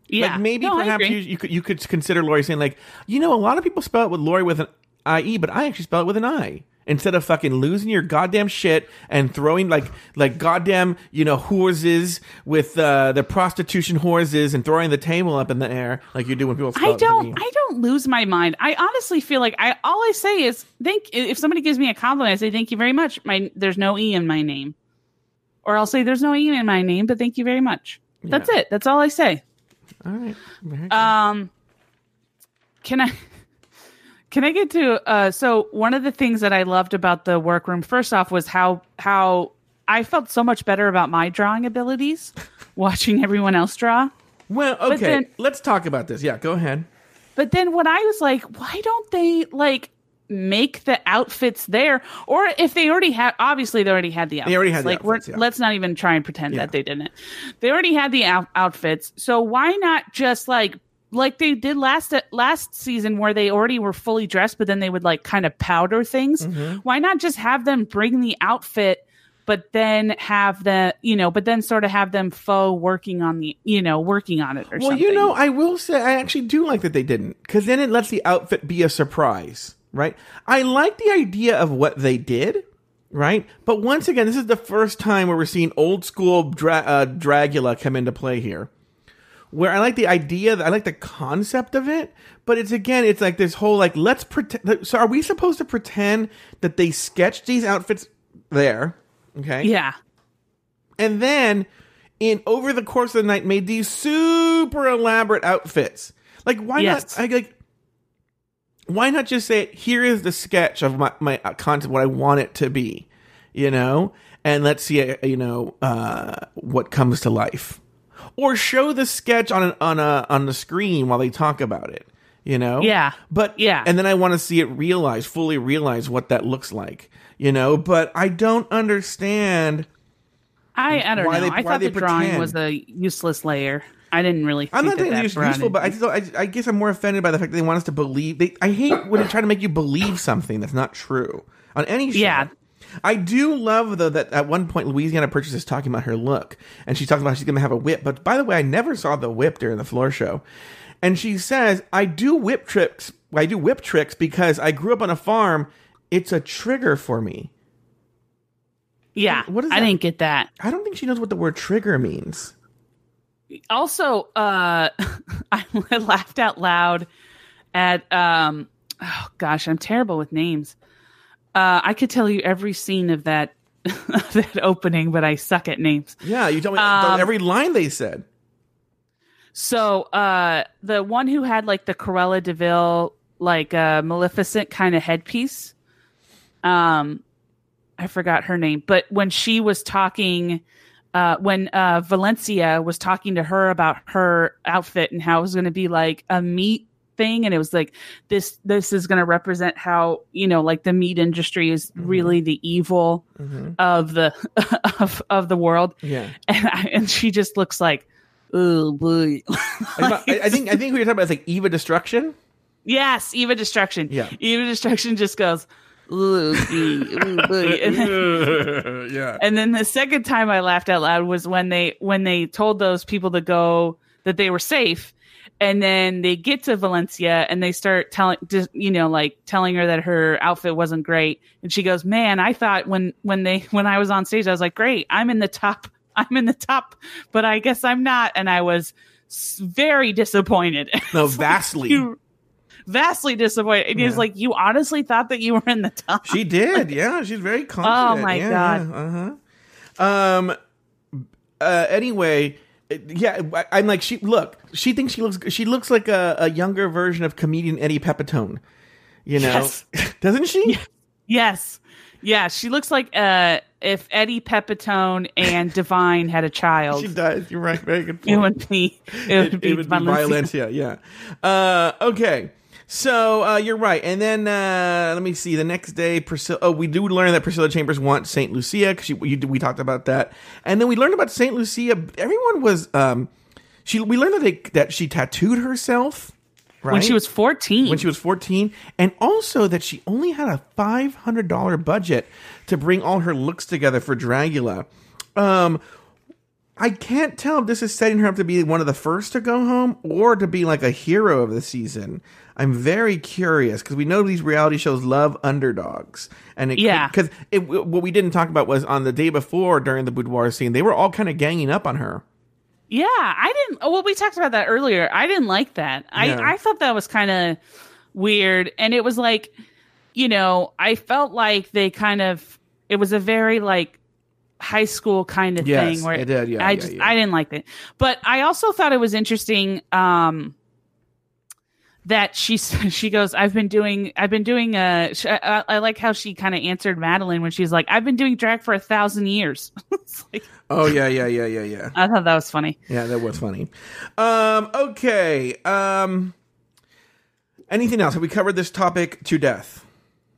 Speaker 1: yeah.
Speaker 2: Like maybe
Speaker 1: No,
Speaker 2: perhaps you, you could you could consider Lori saying like, you know, a lot of people spell it with Lori with an IE, but I actually spell it with an I. Instead of fucking losing your goddamn shit and throwing like like goddamn you know horses with uh, the prostitution horses and throwing the table up in the air like you do when people
Speaker 1: I
Speaker 2: it with an
Speaker 1: don't. I don't lose my mind. I honestly feel like I. All I say is thank. If somebody gives me a compliment, I say thank you very much. My there's no e in my name, or I'll say there's no e in my name, but thank you very much. That's it. That's all I say.
Speaker 2: All right.
Speaker 1: Um, can I? Can I get to? Uh, so one of the things that I loved about the workroom, first off, was how how I felt so much better about my drawing abilities watching everyone else draw.
Speaker 2: well, okay.
Speaker 1: then-
Speaker 2: let's talk about this. Yeah, go ahead.
Speaker 1: But then when I was like, why don't they like make the outfits there? Or if they already had, obviously they already had the outfits.
Speaker 2: They already had the
Speaker 1: like,
Speaker 2: outfits, yeah.
Speaker 1: let's not even try and pretend
Speaker 2: Yeah.
Speaker 1: that they didn't. They already had the out- outfits. So why not just like like they did last last season where they already were fully dressed, but then they would like kind of powder things.
Speaker 2: Mm-hmm.
Speaker 1: Why not just have them bring the outfit? But then have the you know, but then sort of have them faux working on the you know working on it or something.
Speaker 2: Well,
Speaker 1: something.
Speaker 2: you know, I will say I actually do like that they didn't because then it lets the outfit be a surprise, right? I like the idea of what they did, right? But once again, this is the first time where we're seeing old school Dra- uh, Dragula come into play here. Where I like the idea, I like the concept of it, but it's again, it's like this whole like let's pretend. So, are we supposed to pretend that they sketched these outfits there? Okay,
Speaker 1: yeah.
Speaker 2: and then in over the course of the night made these super elaborate outfits. Like why
Speaker 1: Yes.
Speaker 2: not? I like. Why not just say here is the sketch of my my uh, content, what I want it to be, you know, and let's see, uh, you know, uh, what comes to life, or show the sketch on an, on a on the screen while they talk about it, you know.
Speaker 1: Yeah.
Speaker 2: But
Speaker 1: Yeah.
Speaker 2: and then I want to see it realize fully realize what that looks like, you know. But I don't understand.
Speaker 1: I I don't know.
Speaker 2: they-
Speaker 1: I thought the drawing was a useless layer. I didn't really. Think
Speaker 2: I'm not
Speaker 1: that
Speaker 2: saying
Speaker 1: that
Speaker 2: it's useful, but I just I, I guess I'm more offended by the fact that they want us to believe. They I hate when they try to make you believe something that's not true on any show.
Speaker 1: Yeah.
Speaker 2: I do love though that at one point Louisiana Purchase is talking about her look, and she talks about she's going to have a whip. But by the way, I never saw the whip during the floor show, and she says I do whip tricks. I do whip tricks because I grew up on a farm. It's a trigger for me.
Speaker 1: yeah,
Speaker 2: what is
Speaker 1: I didn't get that.
Speaker 2: I don't think she knows what the word trigger means.
Speaker 1: Also, uh, I laughed out loud at. um Oh gosh, I'm terrible with names. Uh, I could tell you every scene of that that opening, but I suck at names.
Speaker 2: Yeah, you tell me
Speaker 1: Um,
Speaker 2: every line they said.
Speaker 1: So uh the one who had like the Cruella de Vil like uh Maleficent kind of headpiece. Um I forgot her name, but when she was talking uh when uh Valencia was talking to her about her outfit and how it was going to be like a meat thing and it was like this this is going to represent how you know like the meat industry is
Speaker 2: Mm-hmm.
Speaker 1: really the evil of the of of the world
Speaker 2: Yeah.
Speaker 1: and I, and she just looks like oh boy
Speaker 2: I, I think I think we were talking about like Eva Destruction.
Speaker 1: yes eva destruction
Speaker 2: Yeah.
Speaker 1: eva destruction just goes ooh, gee, ooh, and, then,
Speaker 2: yeah.
Speaker 1: and then the second time i laughed out loud was when they when they told those people to go that they were safe and then they get to valencia and they start telling you know like telling her that her outfit wasn't great and she goes man i thought when when they when i was on stage i was like great i'm in the top i'm in the top but i guess i'm not and i was very disappointed
Speaker 2: No, vastly.
Speaker 1: you- vastly disappointed it is
Speaker 2: Yeah.
Speaker 1: like you honestly thought that you were in the top
Speaker 2: She did. Yeah, she's very confident.
Speaker 1: Oh, my
Speaker 2: Yeah,
Speaker 1: God.
Speaker 2: Yeah, uh-huh. Um. Uh. Anyway. It- Yeah, I- I'm like she. Look, she thinks she looks. She looks like a, a younger version of comedian Eddie Pepitone. You know,
Speaker 1: Yes.
Speaker 2: doesn't she?
Speaker 1: Yes. Yeah, she looks like uh if Eddie Pepitone and Divine had a child.
Speaker 2: She does. You're right. Very good
Speaker 1: it
Speaker 2: point.
Speaker 1: would be it would be,
Speaker 2: it would be. Violencia. Yeah. Uh, okay. So uh, you're right. And then uh, let me see. The next day, Priscilla. Oh, we do learn that Priscilla Chambers wants Saint Lucia because we we talked about that. And then we learned about Saint Lucia. Everyone was. Um, she. We learned that they, that she tattooed herself. Right?
Speaker 1: When she was 14.
Speaker 2: when she was 14 and also that she only had a $500 budget to bring all her looks together for Dragula. Um I can't tell if this is setting her up to be one of the first to go home or to be like a hero of the season. I'm very curious because we know these reality shows love underdogs, and it,
Speaker 1: Yeah.
Speaker 2: because what we didn't talk about was on the day before during the boudoir scene, they were all kind of ganging up on her.
Speaker 1: yeah, I didn't well we talked about that earlier. I didn't like that.
Speaker 2: Yeah.
Speaker 1: I I thought that was kind of weird and it was like you know, I felt like they kind of it was a very like high school kind of
Speaker 2: Yes,
Speaker 1: thing where
Speaker 2: it did, yeah,
Speaker 1: I
Speaker 2: yeah,
Speaker 1: just
Speaker 2: yeah.
Speaker 1: I didn't like it. But I also thought it was interesting um that she she goes I've been doing I've been doing uh I, I like how she kind of answered Maddelynn when she's like I've been doing drag for a thousand years. like
Speaker 2: Oh yeah, yeah, yeah, yeah, yeah.
Speaker 1: I thought that was funny.
Speaker 2: Yeah, that was funny. Um, okay. Um, anything else? Have we covered this topic to death?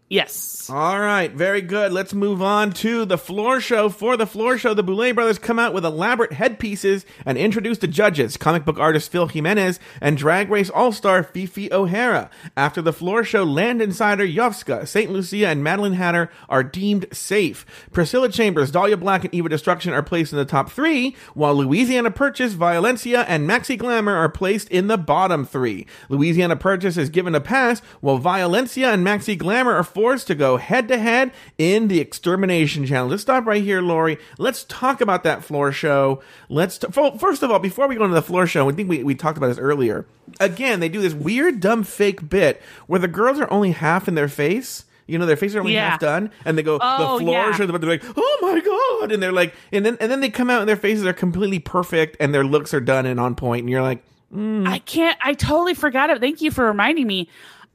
Speaker 1: Yes.
Speaker 2: All right, very good. Let's move on to the floor show. For the floor show, the Boulet brothers come out with elaborate headpieces and introduce the judges, comic book artist Phil Jimenez and Drag Race All-Star Phi Phi O'Hara. After the floor show, Landon Cider Yovska, St. Lucia, and Maddelynn Hatter are deemed safe. Priscilla Chambers, Dahlia Black, and Eva Destruction are placed in the top three, while Louisiana Purchase, Violencia, and Maxi Glamour are placed in the bottom three. Louisiana Purchase is given a pass, while Violencia and Maxi Glamour are forced to go head to head in the Extermination Challenge. Let's stop right here, Lori. Let's talk about that floor show. Let's t- fir- first of all, before we go into the floor show, I think we, we talked about this earlier. Again, they do this weird, dumb, fake bit where the girls are only half in their face. You know, their faces are only
Speaker 1: Yeah.
Speaker 2: half done, and they go,
Speaker 1: Oh,
Speaker 2: the floor
Speaker 1: yeah.
Speaker 2: show, they're like, oh my god, and they're like, and then and then they come out and their faces are completely perfect, and their looks are done and on point, and you're like, hmm.
Speaker 1: I can't. I totally forgot it. Thank you for reminding me.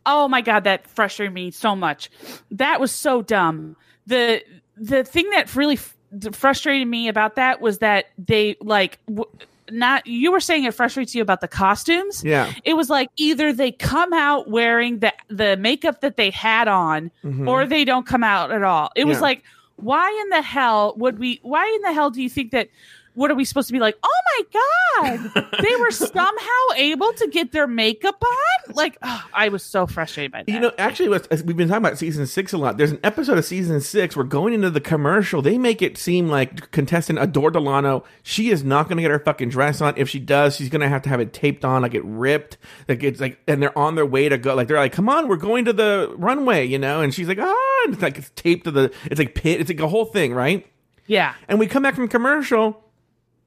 Speaker 1: Oh my god, that frustrated me so much. That was so dumb. the The thing that really f- frustrated me about that was that they like w- not. You were saying it frustrates you about the costumes.
Speaker 2: yeah,
Speaker 1: It was like either they come out wearing the the makeup that they had on, mm-hmm. or they don't come out at all. It was like, why in the hell would we? Why in the hell do you think that? What are we supposed to be like? Oh my god, they were somehow able to get their makeup on. Like, oh, I was so frustrated by that.
Speaker 2: You know, actually, as we've been talking about season six a lot. There's an episode of season six where going into the commercial, they make it seem like contestant Adore Delano, she is not going to get her fucking dress on. If she does, she's going to have to have it taped on, like it ripped. Like it's like, and they're on their way to go. Like they're like, come on, we're going to the runway, you know? And she's like, ah, and it's like it's taped to the, it's like pit, it's like a whole thing, right?
Speaker 1: yeah,
Speaker 2: And we come back from commercial,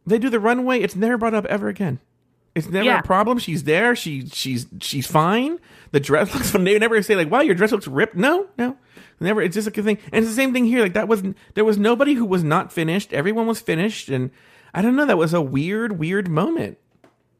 Speaker 2: they do the runway. It's never brought up ever again. It's never
Speaker 1: Yeah.
Speaker 2: a problem. She's there. She she's she's fine. The dress looks. They never say like, "Wow, your dress looks ripped." No, no, never. It's just like a thing. And it's the same thing here. Like that was there was nobody who was not finished. Everyone was finished, and I don't know. That was a weird, weird moment.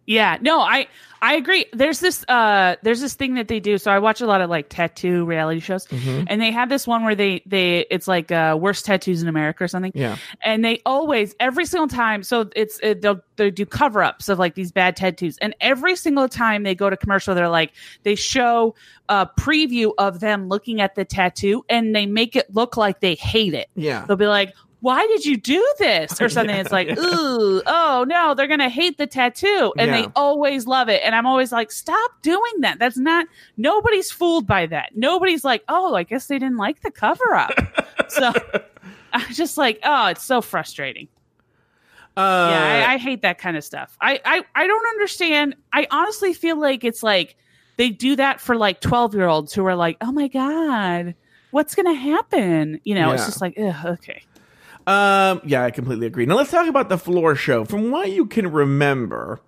Speaker 1: Yeah, no, I I agree. There's this uh there's this thing that they do. So I watch a lot of like tattoo reality shows,
Speaker 2: Mm-hmm.
Speaker 1: and they have this one where they they it's like uh worst tattoos in America or something.
Speaker 2: Yeah.
Speaker 1: and they always every single time. So it's it, they'll they do cover ups of like these bad tattoos, and every single time they go to commercial, they're like they show a preview of them looking at the tattoo, and they make it look like they hate it
Speaker 2: Yeah.
Speaker 1: they'll be like, "Why did you do this?" or something.
Speaker 2: Yeah,
Speaker 1: it's like,
Speaker 2: yeah.
Speaker 1: "Ooh, oh no, they're gonna hate the tattoo," and
Speaker 2: Yeah.
Speaker 1: they always love it. And I'm always like, "Stop doing that. That's not. Nobody's fooled by that. Nobody's like, oh, I guess they didn't like the cover up." so I'm just like, oh, it's so frustrating.
Speaker 2: Uh,
Speaker 1: yeah, I, I hate that kind of stuff. I, I I don't understand. I honestly feel like it's like they do that for like 12 year olds who are like, oh my god. What's gonna happen? You know, it's just like, ugh, okay.
Speaker 2: Um, yeah, I completely agree. Now let's talk about the floor show. From what you can remember,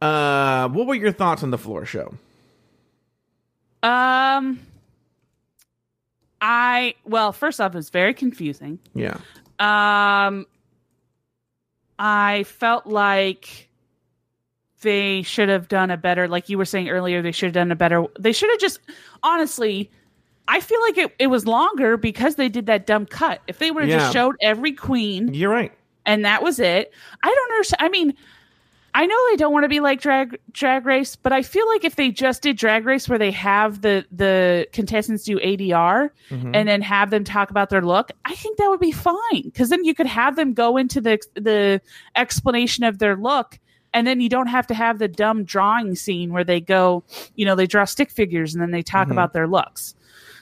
Speaker 2: uh, what were your thoughts on the floor show?
Speaker 1: Um, I well, first off, it was very confusing.
Speaker 2: Yeah,
Speaker 1: Um, I felt like they should have done a better, like you were saying earlier, they should have done a better. They should have just, honestly, I feel like it, it was longer because they did that dumb cut. If they would have
Speaker 2: Yeah.
Speaker 1: just showed every queen
Speaker 2: you're right.
Speaker 1: and that was it, I don't understand. I mean, I know they don't want to be like drag drag race, but I feel like if they just did drag race where they have the the contestants do ADR
Speaker 2: Mhm.
Speaker 1: and then have them talk about their look, I think that would be fine because then you could have them go into the the explanation of their look. And then you don't have to have the dumb drawing scene where they go, you know, they draw stick figures and then they talk
Speaker 2: Mhm.
Speaker 1: about their looks.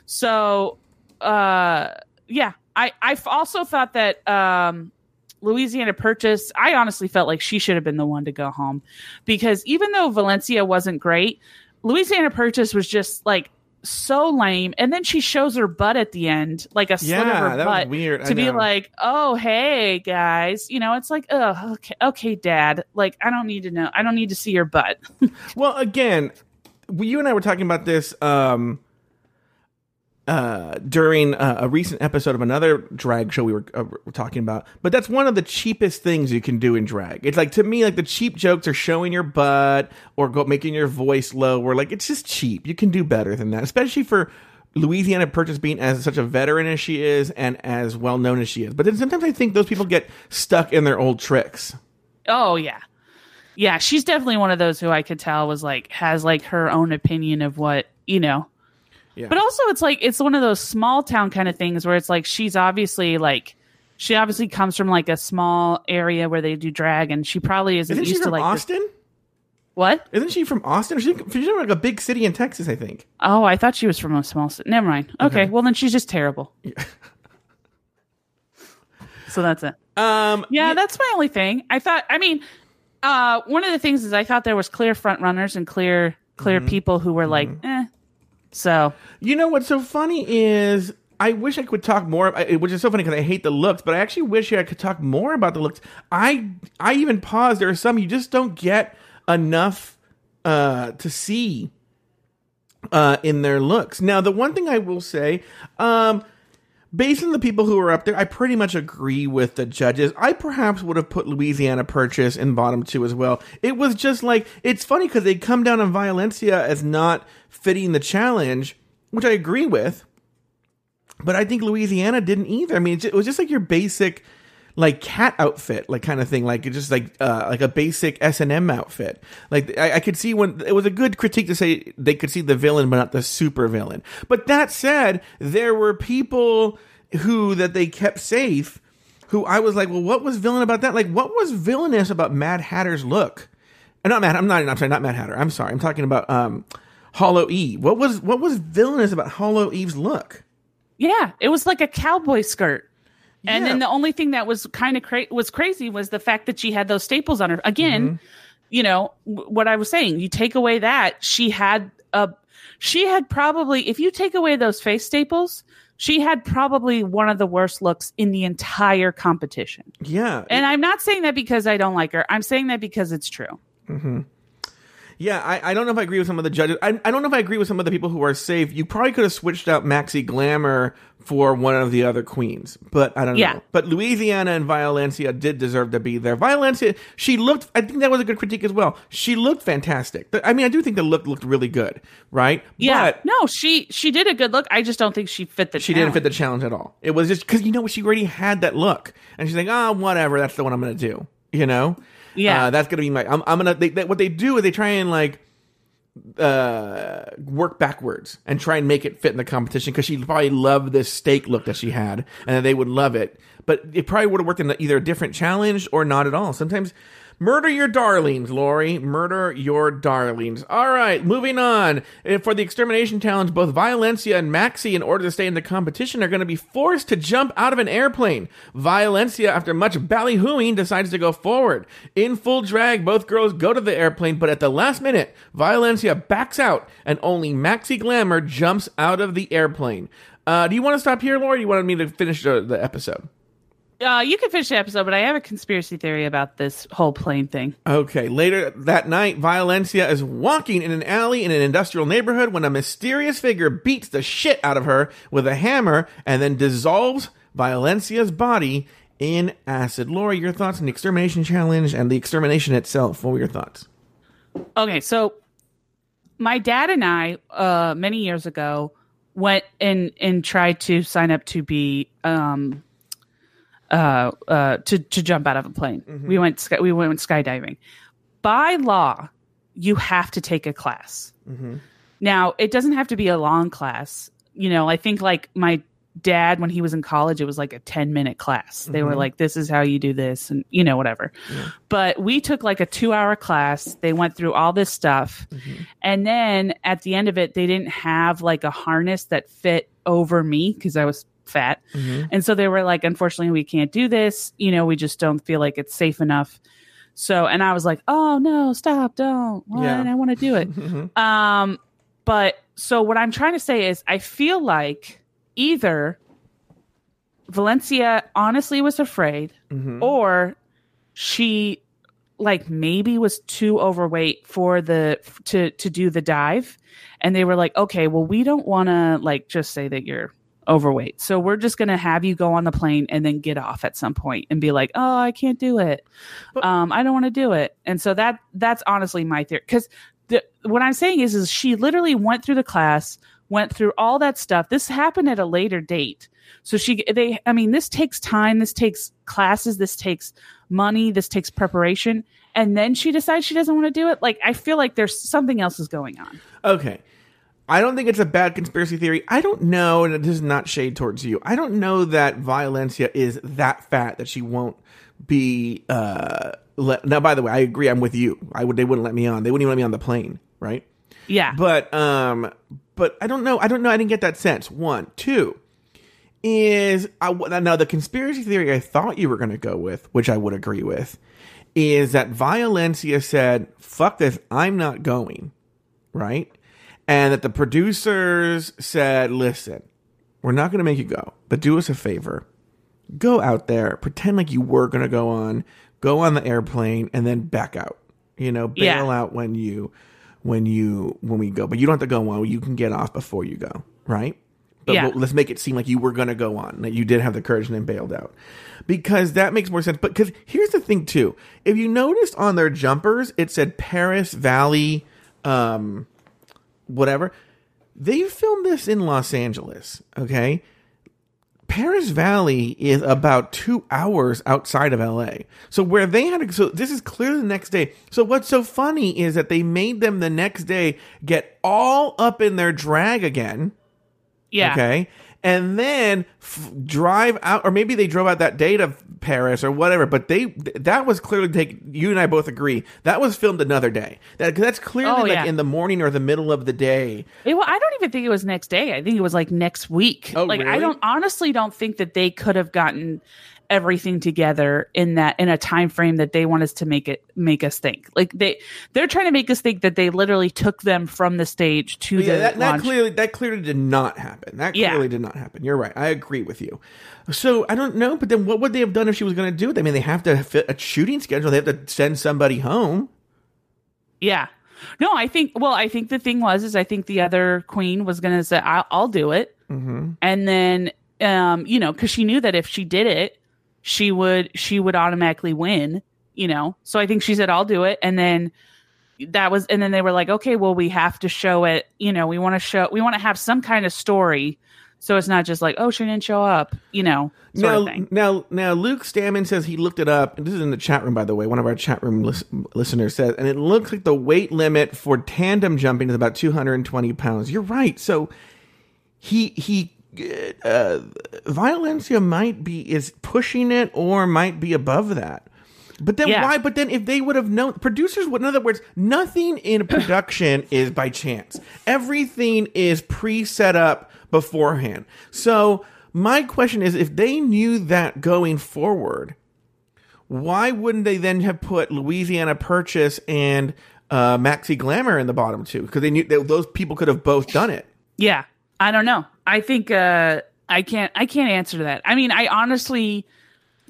Speaker 1: So, uh, yeah, I I also thought that um, Louisiana Purchase. I honestly felt like she should have been the one to go home because even though Valencia wasn't great, Louisiana Purchase was just like so lame. And then she shows her butt at the end, like a slit of her
Speaker 2: that
Speaker 1: butt
Speaker 2: was weird.
Speaker 1: To be like, oh hey guys, you know, it's like, oh okay, okay, Dad. Like I don't need to know. I don't need to see your butt.
Speaker 2: Well, again, you and I were talking about this um, uh, during uh, a recent episode of another drag show we were, uh, were talking about. But that's one of the cheapest things you can do in drag. It's like to me, like the cheap jokes are showing your butt or go making your voice low. Or like it's just cheap. You can do better than that, especially for. Louisiana Purchase being as such a veteran as she is and as well known as she is. But then sometimes I think those people get stuck in their old tricks.
Speaker 1: Oh yeah. Yeah, she's definitely one of those who I could tell was like has like her own opinion of what, you know.
Speaker 2: Yeah.
Speaker 1: But also it's like it's one of those small town kind of things where it's like she's obviously like she obviously comes from like a small area where they do drag and she probably isn't
Speaker 2: Isn't
Speaker 1: used to like this-
Speaker 2: Austin?
Speaker 1: what?
Speaker 2: Isn't she from Austin? Or she, she's from like a big city in Texas, I think.
Speaker 1: Oh, I thought she was from a small city. Never mind. Okay, well then she's just terrible. Yeah. so that's it.
Speaker 2: Um,
Speaker 1: Yeah, that's my only thing. I thought. I mean, uh, one of the things is I thought there was clear front runners and clear clear
Speaker 2: Mm-hmm.
Speaker 1: people who were like, eh. So
Speaker 2: You know what's so funny is I wish I could talk more, which is so funny because I hate the looks, but I actually wish I could talk more about the looks. I I even paused. There are some you just don't get enough uh, to see uh, in their looks. Now, the one thing I will say, um, based on the people who were up there, I pretty much agree with the judges. I perhaps would have put Louisiana Purchase in bottom two as well. It was just like it's funny because they come down on Violencia as not fitting the challenge, which I agree with. But I think Louisiana didn't either. I mean, it was just like your basic, like cat outfit, like kind of thing, like just like uh, like a basic S and M outfit. Like I, I could see when it was a good critique to say they could see the villain, but not the super villain. But that said, there were people who that they kept safe. Who I was like, well, what was villain about that? Like, what was villainous about Mad Hatter's look? And not Mad. I'm not. I'm sorry, not Mad Hatter. I'm sorry. I'm talking about um, Hollow Eve. What was what was villainous about Hollow Eve's look?
Speaker 1: yeah, it was like a cowboy skirt. And
Speaker 2: Yeah.
Speaker 1: then the only thing that was kind of cra- was crazy was the fact that she had those staples on her. Again,
Speaker 2: Mm-hmm.
Speaker 1: you know w- what I was saying. You take away that she had a, she had probably if you take away those face staples, she had probably one of the worst looks in the entire competition.
Speaker 2: Yeah,
Speaker 1: And I'm not saying that because I don't like her. I'm saying that because it's true.
Speaker 2: Yeah, I, I don't know if I agree with some of the judges. I, I don't know if I agree with some of the people who are safe. You probably could have switched out Maxi Glamour for one of the other queens, but I don't
Speaker 1: Yeah.
Speaker 2: know. But Louisiana and Violencia did deserve to be there. Violencia, she looked. I think that was a good critique as well. She looked fantastic. I mean, I do think the look looked really good, right?
Speaker 1: Yeah.
Speaker 2: But
Speaker 1: no, she she did a good look. I just don't think she fit the
Speaker 2: she didn't fit the challenge at all. It was just because you know she already had that look, and she's like, ah, whatever. That's the one I'm going to do. You know,
Speaker 1: Yeah.
Speaker 2: uh, that's to be my. I'm, I'm gonna. They, they, what they do is they try and like uh work backwards and try and make it fit in the competition because she probably loved this steak look that she had and they would love it but it probably would have worked in either a different challenge or not at all sometimes murder your darlings lori. Murder your darlings. All right moving on. Uh, for the extermination challenge both violencia and maxi in order to stay in the competition are going to be forced to jump out of an airplane. Violencia after much ballyhooing decides to go forward. In full drag both girls go to the airplane but at the last minute violencia backs out and only maxi glamour jumps out of the airplane. Uh, do you want to stop here lori? Do you want me to finish uh, the episode
Speaker 1: Uh, you can finish the episode, but I have a conspiracy theory about this whole plane thing.
Speaker 2: Okay, later that night, Violencia is walking in an alley in an industrial neighborhood when a mysterious figure beats the shit out of her with a hammer and then dissolves Violencia's body in acid. Laura, your thoughts on the extermination challenge and the extermination itself? What were your thoughts?
Speaker 1: Okay, so my dad and I, uh, many years ago, went and and tried to sign up to be um, uh, uh, to to jump out of a plane. We went sky, we went skydiving. By law, you have to take a class. Now, it doesn't have to be a long class. You know, I think like my dad when he was in college it was like a 10 minute class. They were like this is how you do this and you know whatever. But we took like a two hour class. They went through all this stuff. And then at the end of it they didn't have like a harness that fit over me because i was fat. Mm-hmm. And so they were like unfortunately we can't do this. You know we just don't feel like it's safe enough. So and i was like oh no stop. Don't what?
Speaker 2: Yeah.
Speaker 1: i want to do it. Mm-hmm. Um but so what i'm trying to say is i feel like either valencia honestly was afraid mm-hmm. or she like maybe was too overweight for the to to do the dive. And they were like okay well we don't want to like just say that you're overweight. So we're just going to have you go on the plane and then get off at some point and be like oh i can't do it. Um i don't want to do it. And so that that's honestly my theory because the, what i'm saying is is she literally went through the class went through all that stuff. This happened at a later date. So she they i mean this takes time this takes classes this takes money this takes preparation and then she decides she doesn't want to do it. Like i feel like there's something else is going on.
Speaker 2: Okay. I don't think it's a bad conspiracy theory. I don't know, and this is not shade towards you. I don't know that Violencia is that fat that she won't be. Uh, let, now, by the way, I agree. I'm with you. I would. They wouldn't let me on. They wouldn't even let me on the plane, right?
Speaker 1: yeah
Speaker 2: But um, but I don't know. I don't know. I didn't get that sense. One, two is I, now the conspiracy theory I thought you were going to go with, which I would agree with, is that Violencia said, "Fuck this, I'm not going," right? And that the producers said, "Listen, we're not going to make you go, but do us a favor, go out there, pretend like you were going to go on, go on the airplane, and then back out. You know, bail
Speaker 1: Yeah.
Speaker 2: out when you." When you when we go, but you don't have to go on. You can get off before you go, right? But
Speaker 1: Yeah.
Speaker 2: we'll- let's make it seem like you were going to go on, that you did have the courage and then bailed out. Because that makes more sense. But because here's the thing, too. If you noticed on their jumpers, it said Perris Valley, um, whatever. They filmed this in Los Angeles, okay? Perris Valley is about two hours outside of LA. So where they had to, so this is clearly the next day. So what's so funny is that they made them the next day get all up in their drag again.
Speaker 1: yeah
Speaker 2: Okay. And then f- drive out, or maybe they drove out that day to Perris or whatever. But they that was clearly take. You and I both agree that was filmed another day. That that's clearly
Speaker 1: Oh,
Speaker 2: like in the morning or the middle of the day.
Speaker 1: It, well, I don't even think it was next day. I think it was like next week.
Speaker 2: Oh,
Speaker 1: like I don't honestly don't think that they could have gotten everything together in that in a time frame that they want us to make it make us think. Like they they're trying to make us think that they literally took them from the stage to
Speaker 2: Yeah,
Speaker 1: the
Speaker 2: that, that clearly that clearly did not happen. That
Speaker 1: Yeah.
Speaker 2: clearly did not happen. You're right. I agree with you. So I don't know, but then what would they have done if she was going to do it? I mean, they have to fit a shooting schedule. They have to send somebody home.
Speaker 1: Yeah. No, I think. Well, I think the thing was is I think the other queen was going to say I'll, I'll do it,
Speaker 2: Mm-hmm.
Speaker 1: and then um you know because she knew that if she did it, she would she would automatically win. You know, so I think she said I'll do it, and then that was and then they were like okay well we have to show it you know we want to show we want to have some kind of story so it's not just like oh she didn't show up you know
Speaker 2: Now, now, now, Luke Stammen says he looked it up. And this is in the chat room, by the way. One of our chat room lis- listeners says, and it looks like the weight limit for tandem jumping is about 220 pounds. You're right. So he he uh, Violencia might be is pushing it or might be above that. But then
Speaker 1: Yeah.
Speaker 2: why? But then if they would have known, producers would. In other words, nothing in production is by chance. Everything is pre-set up beforehand. So my question is, if they knew that going forward, why wouldn't they then have put Louisiana Purchase and uh, Maxi Glamour in the bottom two? Because they knew that those people could have both done it.
Speaker 1: Yeah, I don't know. I think uh I can't I can't answer that. I mean, I honestly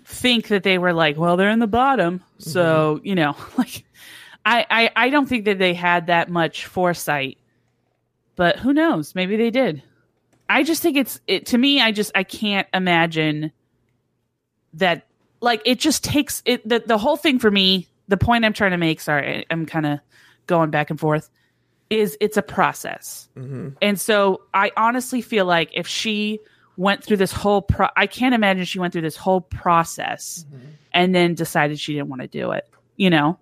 Speaker 1: think that they were like, well, they're in the bottom, so you know, like I, I I don't think that they had that much foresight. But who knows? Maybe they did. I just think it's it to me. I just I can't imagine that. Like it just takes it. The the whole thing for me. The point I'm trying to make. Sorry, I- I'm kind of going back and forth. Is it's a process. Mm-hmm. And so I honestly feel like if she went through this whole pro I can't imagine she went through this whole process mm-hmm. and then decided she didn't want to do it, you know?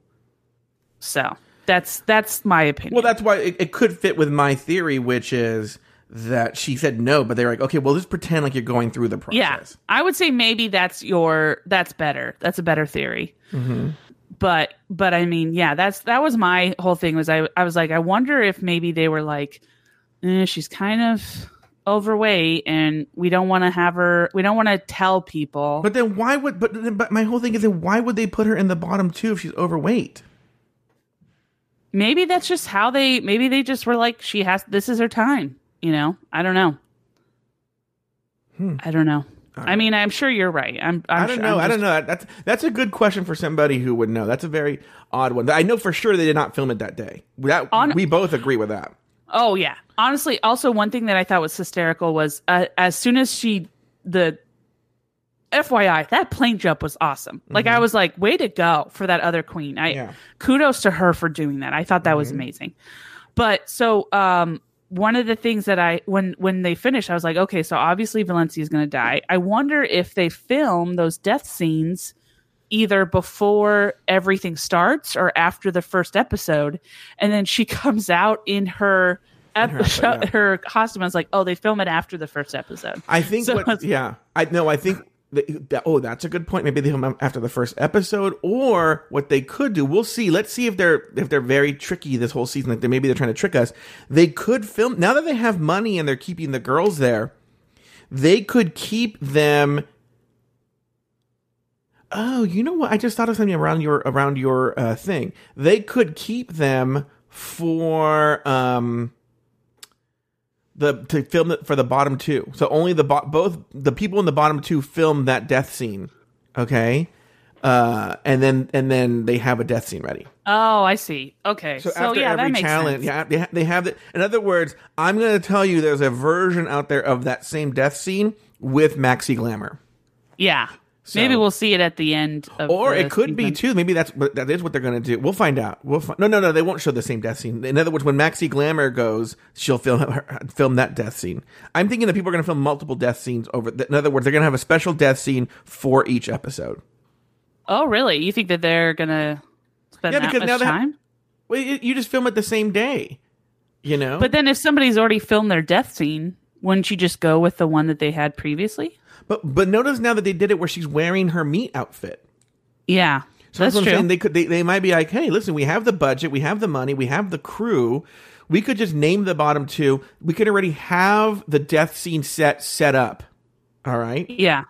Speaker 1: So that's that's my opinion.
Speaker 2: Well, that's why it, it could fit with my theory, which is that she said no, but they're like, okay, well, just pretend like you're going through the process.
Speaker 1: yeah. I would say maybe that's your that's better. That's a better theory. Mm-hmm. But but I mean, yeah, that's that was my whole thing was I I was like I wonder if maybe they were like eh, she's kind of overweight and we don't want to have her we don't want to tell people
Speaker 2: But then why would? But but my whole thing is, then why would they put her in the bottom two if she's overweight?
Speaker 1: maybe that's just how they maybe they just were like she has this is her time you know i don't know i don't know i mean i'm sure you're right i'm, I'm
Speaker 2: I don't
Speaker 1: sure-
Speaker 2: know.
Speaker 1: I'm
Speaker 2: I don't know. That's that's a good question for somebody who would know. That's a very odd one. I know for sure they did not film it that day. That
Speaker 1: On-
Speaker 2: we both agree with that.
Speaker 1: oh yeah honestly also one thing that i thought was hysterical was uh, as soon as she the fyi that plane jump was awesome like i was like way to go for that other queen i
Speaker 2: Mm-hmm. Yeah.
Speaker 1: kudos to her for doing that i thought that was amazing but so um one of the things that i when when they finished i was like okay so obviously valencia is going to die i wonder if they film those death scenes either before everything starts or after the first episode and then she comes out in her
Speaker 2: her yeah.
Speaker 1: her costume i was like oh they film it after the first episode
Speaker 2: I think.
Speaker 1: So
Speaker 2: what,
Speaker 1: it's-
Speaker 2: yeah. I no. I think. Oh, that's a good point. Maybe they film after the first episode, or what they could do. We'll see. Let's see if they're if they're very tricky this whole season. Like they maybe they're trying to trick us. They could film now that they have money and they're keeping the girls there. They could keep them. Oh, you know what? I just thought of something around your around your uh, thing. They could keep them for um the to film it for the bottom two. So only the bo- both the people in the bottom two film that death scene. Okay, uh, and then and then they have a death scene ready.
Speaker 1: oh i see okay so,
Speaker 2: So, after
Speaker 1: yeah
Speaker 2: every
Speaker 1: that makes
Speaker 2: challenge,
Speaker 1: sense
Speaker 2: yeah, they, ha- they have it. In other words, I'm going to tell you, there's a version out there of that same death scene with Maxi Glamour.
Speaker 1: yeah maybe we'll see it at the end of
Speaker 2: Or
Speaker 1: the
Speaker 2: it could be too. Maybe that's that is what they're going to do. We'll find out. We'll no, no, no. They won't show the same death scene. In other words, when Maxi Glamour goes, she'll film her, film that death scene. I'm thinking that people are going to film multiple death scenes over. In other words, they're going to have a special death scene for each episode.
Speaker 1: Oh, really? You think that they're gonna spend
Speaker 2: Yeah,
Speaker 1: that
Speaker 2: because
Speaker 1: much
Speaker 2: now have-
Speaker 1: time?
Speaker 2: Well, you, you just film it the same day. You know,
Speaker 1: But then, if somebody's already filmed their death scene, wouldn't you just go with the one that they had previously?
Speaker 2: But but notice now that they did it where she's wearing her meat outfit.
Speaker 1: Yeah,
Speaker 2: So
Speaker 1: that's
Speaker 2: what I'm
Speaker 1: true.
Speaker 2: saying. They could they, they might be like, hey, listen, we have the budget, we have the money, we have the crew. We could just name the bottom two. We could already have the death scene set set up. All right.
Speaker 1: yeah,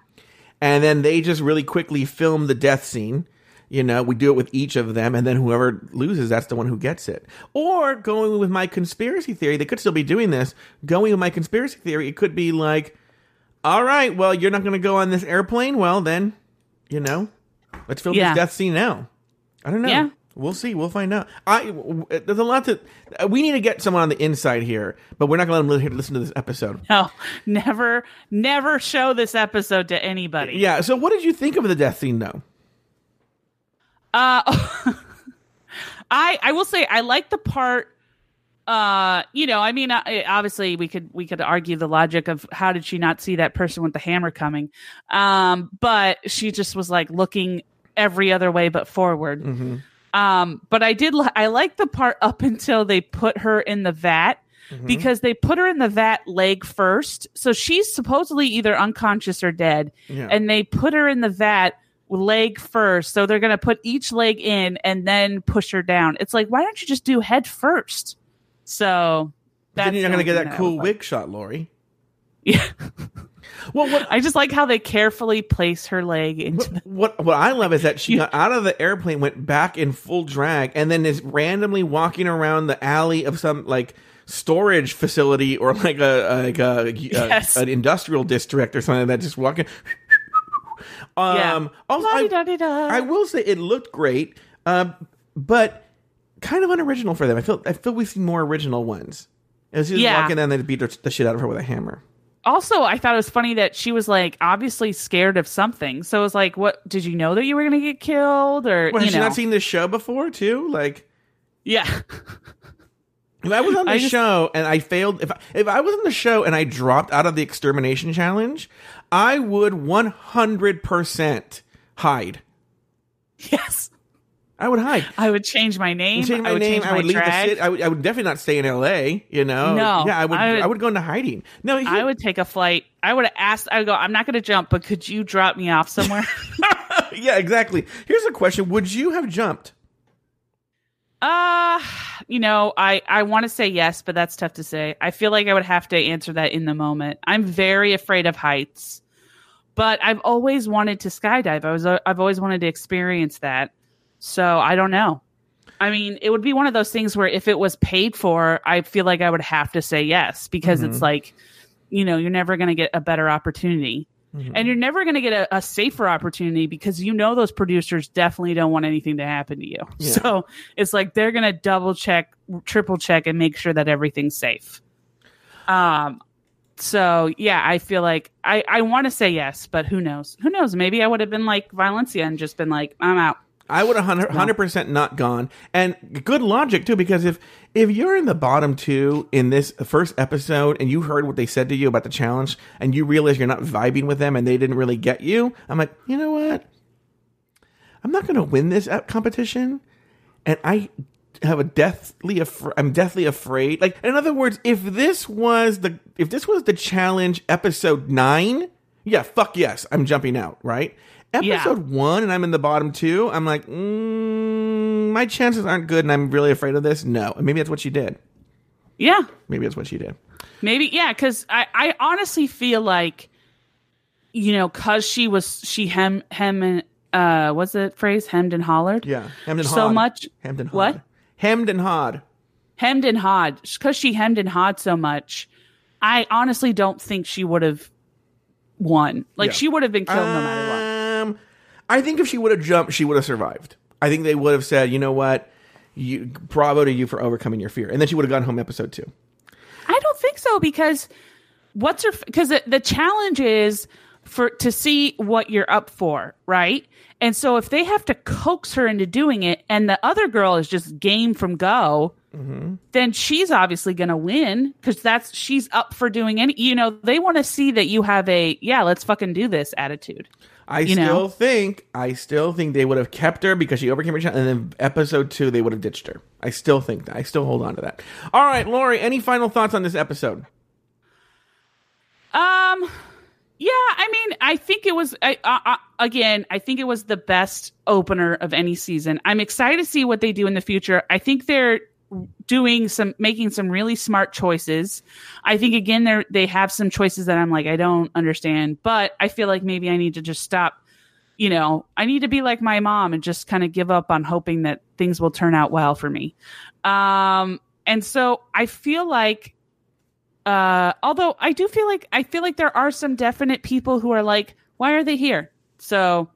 Speaker 2: And then they just really quickly film the death scene. You know, we do it with each of them, and then whoever loses, that's the one who gets it. Or going with my conspiracy theory, they could still be doing this. Going with my conspiracy theory, it could be like, all right, well, you're not going to go on this airplane. Well, then, you know, let's film
Speaker 1: Yeah.
Speaker 2: this death scene now. I don't know.
Speaker 1: yeah.
Speaker 2: We'll see. We'll find out. I there's a lot to. We need to get someone on the inside here, but we're not going to let them listen to this episode.
Speaker 1: No, never, never show this episode to anybody.
Speaker 2: Yeah. So, what did you think of the death scene, though?
Speaker 1: Uh, I I will say I like the part. Uh, you know, I mean, obviously we could we could argue the logic of how did she not see that person with the hammer coming, um, but she just was like looking every other way but forward.
Speaker 2: Mm-hmm.
Speaker 1: Um, but I did li- I like the part up until they put her in the vat
Speaker 2: Mm-hmm.
Speaker 1: because they put her in the vat leg first, so she's supposedly either unconscious or dead,
Speaker 2: Yeah.
Speaker 1: and they put her in the vat leg first. So they're going to put each leg in and then push her down. It's like, why don't you just do head first? So
Speaker 2: then you're not going to get that cool wig shot, Lori.
Speaker 1: Yeah.
Speaker 2: Well, what
Speaker 1: I just like how they carefully place her leg into the.
Speaker 2: what what I love is that she got out of the airplane, went back in full drag, and then is randomly walking around the alley of some like storage facility or like a like a, a-
Speaker 1: Yes.
Speaker 2: an industrial district or something like that. Just walking. um.
Speaker 1: Yeah.
Speaker 2: Also, I, I will say it looked great, um, but kind of unoriginal for them. I feel I feel we've seen more original ones. As she was
Speaker 1: Yeah.
Speaker 2: walking down, they beat the shit out of her with a hammer.
Speaker 1: also, I thought it was funny that she was like obviously scared of something. So it was like, what did you know that you were going to get killed or
Speaker 2: Well,
Speaker 1: you
Speaker 2: has she
Speaker 1: know?
Speaker 2: not seen this show before too? Like.
Speaker 1: yeah.
Speaker 2: If I was on the
Speaker 1: I just-
Speaker 2: show and I failed, if I, if I was on the show and I dropped out of the extermination challenge, I would one hundred percent hide.
Speaker 1: yes.
Speaker 2: I would hide.
Speaker 1: I would change my name.
Speaker 2: Change my
Speaker 1: I would
Speaker 2: name.
Speaker 1: change
Speaker 2: I
Speaker 1: my
Speaker 2: would leave
Speaker 1: drag.
Speaker 2: the city. I would, I would definitely not stay in L.A. You know.
Speaker 1: No,
Speaker 2: Yeah, I would.
Speaker 1: I
Speaker 2: I
Speaker 1: would-
Speaker 2: would, go into hiding. No, he-
Speaker 1: I would take a flight. I would have asked. I would go. I'm not going to jump, but could you drop me off somewhere?
Speaker 2: yeah, exactly. Here's a question: Would you have jumped?
Speaker 1: uh you know, I I want to say yes, but that's tough to say. I feel like I would have to answer that in the moment. I'm very afraid of heights, but I've always wanted to skydive. I was uh, I've always wanted to experience that. So I don't know. I mean, it would be one of those things where if it was paid for, I feel like I would have to say yes because it's like, you know, you're never going to get a better opportunity. And you're never going to get a, a safer opportunity because you know those producers definitely don't want anything to happen to you.
Speaker 2: Yeah.
Speaker 1: So it's like they're going to double check, triple check, and make sure that everything's safe. Um, so yeah, I feel like I I want to say yes, but who knows? Who knows? Maybe I would have been like Valencia and just been like, I'm out.
Speaker 2: I would have hundred percent not gone, and good logic too. Because if if you're in the bottom two in this first episode, and you heard what they said to you about the challenge, and you realize you're not vibing with them, and they didn't really get you, I'm like, you know what? I'm not going to win this competition, and I have a deathly. Af- I'm deathly afraid. Like in other words, if this was the if this was the challenge episode nine, yeah, fuck yes, I'm jumping out. Right.
Speaker 1: Yeah.
Speaker 2: Episode one, and I'm in the bottom two. I'm like, mm, my chances aren't good, and I'm really afraid of this. No, and maybe that's what she did.
Speaker 1: Yeah,
Speaker 2: Maybe that's what she did.
Speaker 1: Maybe yeah, because I I honestly feel like, you know, because she was she hem hem and uh what's the phrase hemmed and hollered
Speaker 2: Yeah, hemmed and
Speaker 1: so much
Speaker 2: Hemmed and.
Speaker 1: What?
Speaker 2: Hemmed and hawed.
Speaker 1: hemmed and hawed because she hemmed and hawed so much. I honestly don't think she would have won. Like
Speaker 2: Yeah.
Speaker 1: she would have been killed no matter what.
Speaker 2: I think if she would have jumped, she would have survived. I think they would have said, you know what, you bravo to you for overcoming your fear, and then she would have gone home episode two.
Speaker 1: I don't think so because what's her because the challenge is for to see what you're up for, right? And so if they have to coax her into doing it, and the other girl is just game from go, then she's obviously going to win because that's she's up for doing any. You know, they want to see that you have a yeah, let's fucking do this attitude.
Speaker 2: I
Speaker 1: You
Speaker 2: still
Speaker 1: know?
Speaker 2: think, I still think they would have kept her because she overcame her challenge, and then episode two they would have ditched her. I still think that. I still hold on to that. All right, Lori, any final thoughts on this episode?
Speaker 1: Um, yeah, I mean, I think it was I, again. I think it was the best opener of any season. I'm excited to see what they do in the future. I think they're doing some making some really smart choices. I think again they they have some choices that I'm like I don't understand, but I feel like maybe I need to just stop. You know, I need to be like my mom and just kind of give up on hoping that things will turn out well for me. Um, and so I feel like uh although i do feel like i feel like there are some definite people who are like why are they here so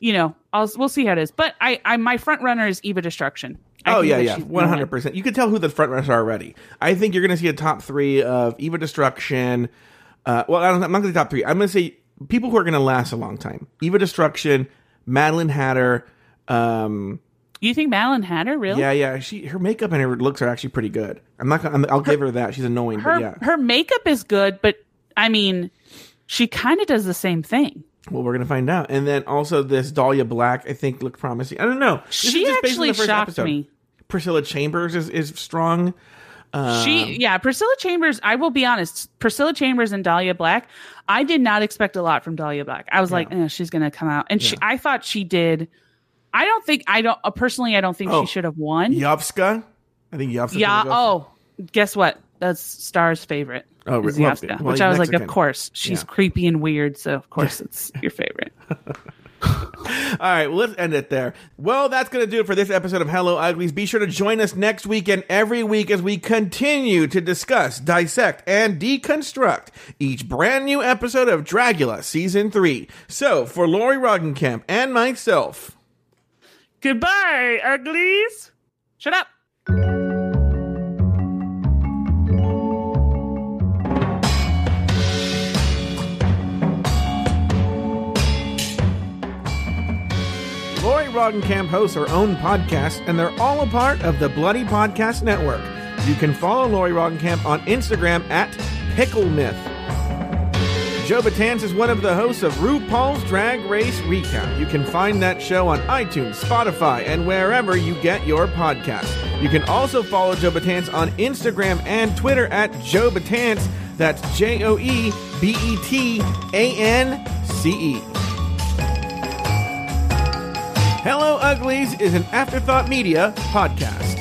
Speaker 1: you know, I'll we'll see how it is. But I, I my front runner is Evah Destruction. I
Speaker 2: Oh yeah, yeah, one hundred percent. You can tell who the front runners are already. I think you're going to see a top three of Evah Destruction. Uh, well, I don't, I'm not going to top three. I'm going to say people who are going to last a long time: Evah Destruction, Maddelynn Hatter. Um,
Speaker 1: You think Maddelynn Hatter really?
Speaker 2: yeah, yeah. She her makeup and her looks are actually pretty good. I'm not. Gonna, I'm, I'll give her that. She's annoying,
Speaker 1: Her
Speaker 2: but yeah.
Speaker 1: her makeup is good, but I mean, she kind of does the same thing.
Speaker 2: Well, we're gonna find out. And then also this Dahlia Black, I think, looked promising. I don't know. This is
Speaker 1: She
Speaker 2: just based on
Speaker 1: actually
Speaker 2: the first
Speaker 1: shocked
Speaker 2: episode.
Speaker 1: me.
Speaker 2: Priscilla Chambers is is strong. Um,
Speaker 1: She, yeah, Priscilla Chambers. I will be honest, Priscilla Chambers and Dahlia Black. I did not expect a lot from Dahlia Black. I was like, eh, she's gonna come out, and she. I thought she did. I don't think I don't uh, personally. I don't think
Speaker 2: Oh,
Speaker 1: she should have won.
Speaker 2: Yovska. I think Yovska.
Speaker 1: yeah. Oh, guess what? That's Star's favorite.
Speaker 2: Oh,
Speaker 1: is
Speaker 2: well,
Speaker 1: Yovska,
Speaker 2: well,
Speaker 1: which I was like, of course, she's
Speaker 2: Yeah.
Speaker 1: creepy and weird, so of course it's your favorite.
Speaker 2: All right, well, let's end it there. Well, that's going to do it for this episode of Hello Uglies. Be sure to join us next week and every week as we continue to discuss, dissect, and deconstruct each brand new episode of Dragula Season 3. So, for Lori Roggenkamp and myself,
Speaker 1: Goodbye, uglies. Shut up.
Speaker 2: Lori Roggenkamp hosts her own podcast, and they're all a part of the Bloody Podcast Network. You can follow Lori Roggenkamp on Instagram at Pickle Myth. Joe Betance is one of the hosts of RuPaul's Drag Race Recap. You can find that show on iTunes, Spotify, and wherever you get your podcasts. You can also follow Joe Betance on Instagram and Twitter at Joe Betance. That's J O E B E T A N C E. Hello Uglies is an Afterthought Media podcast.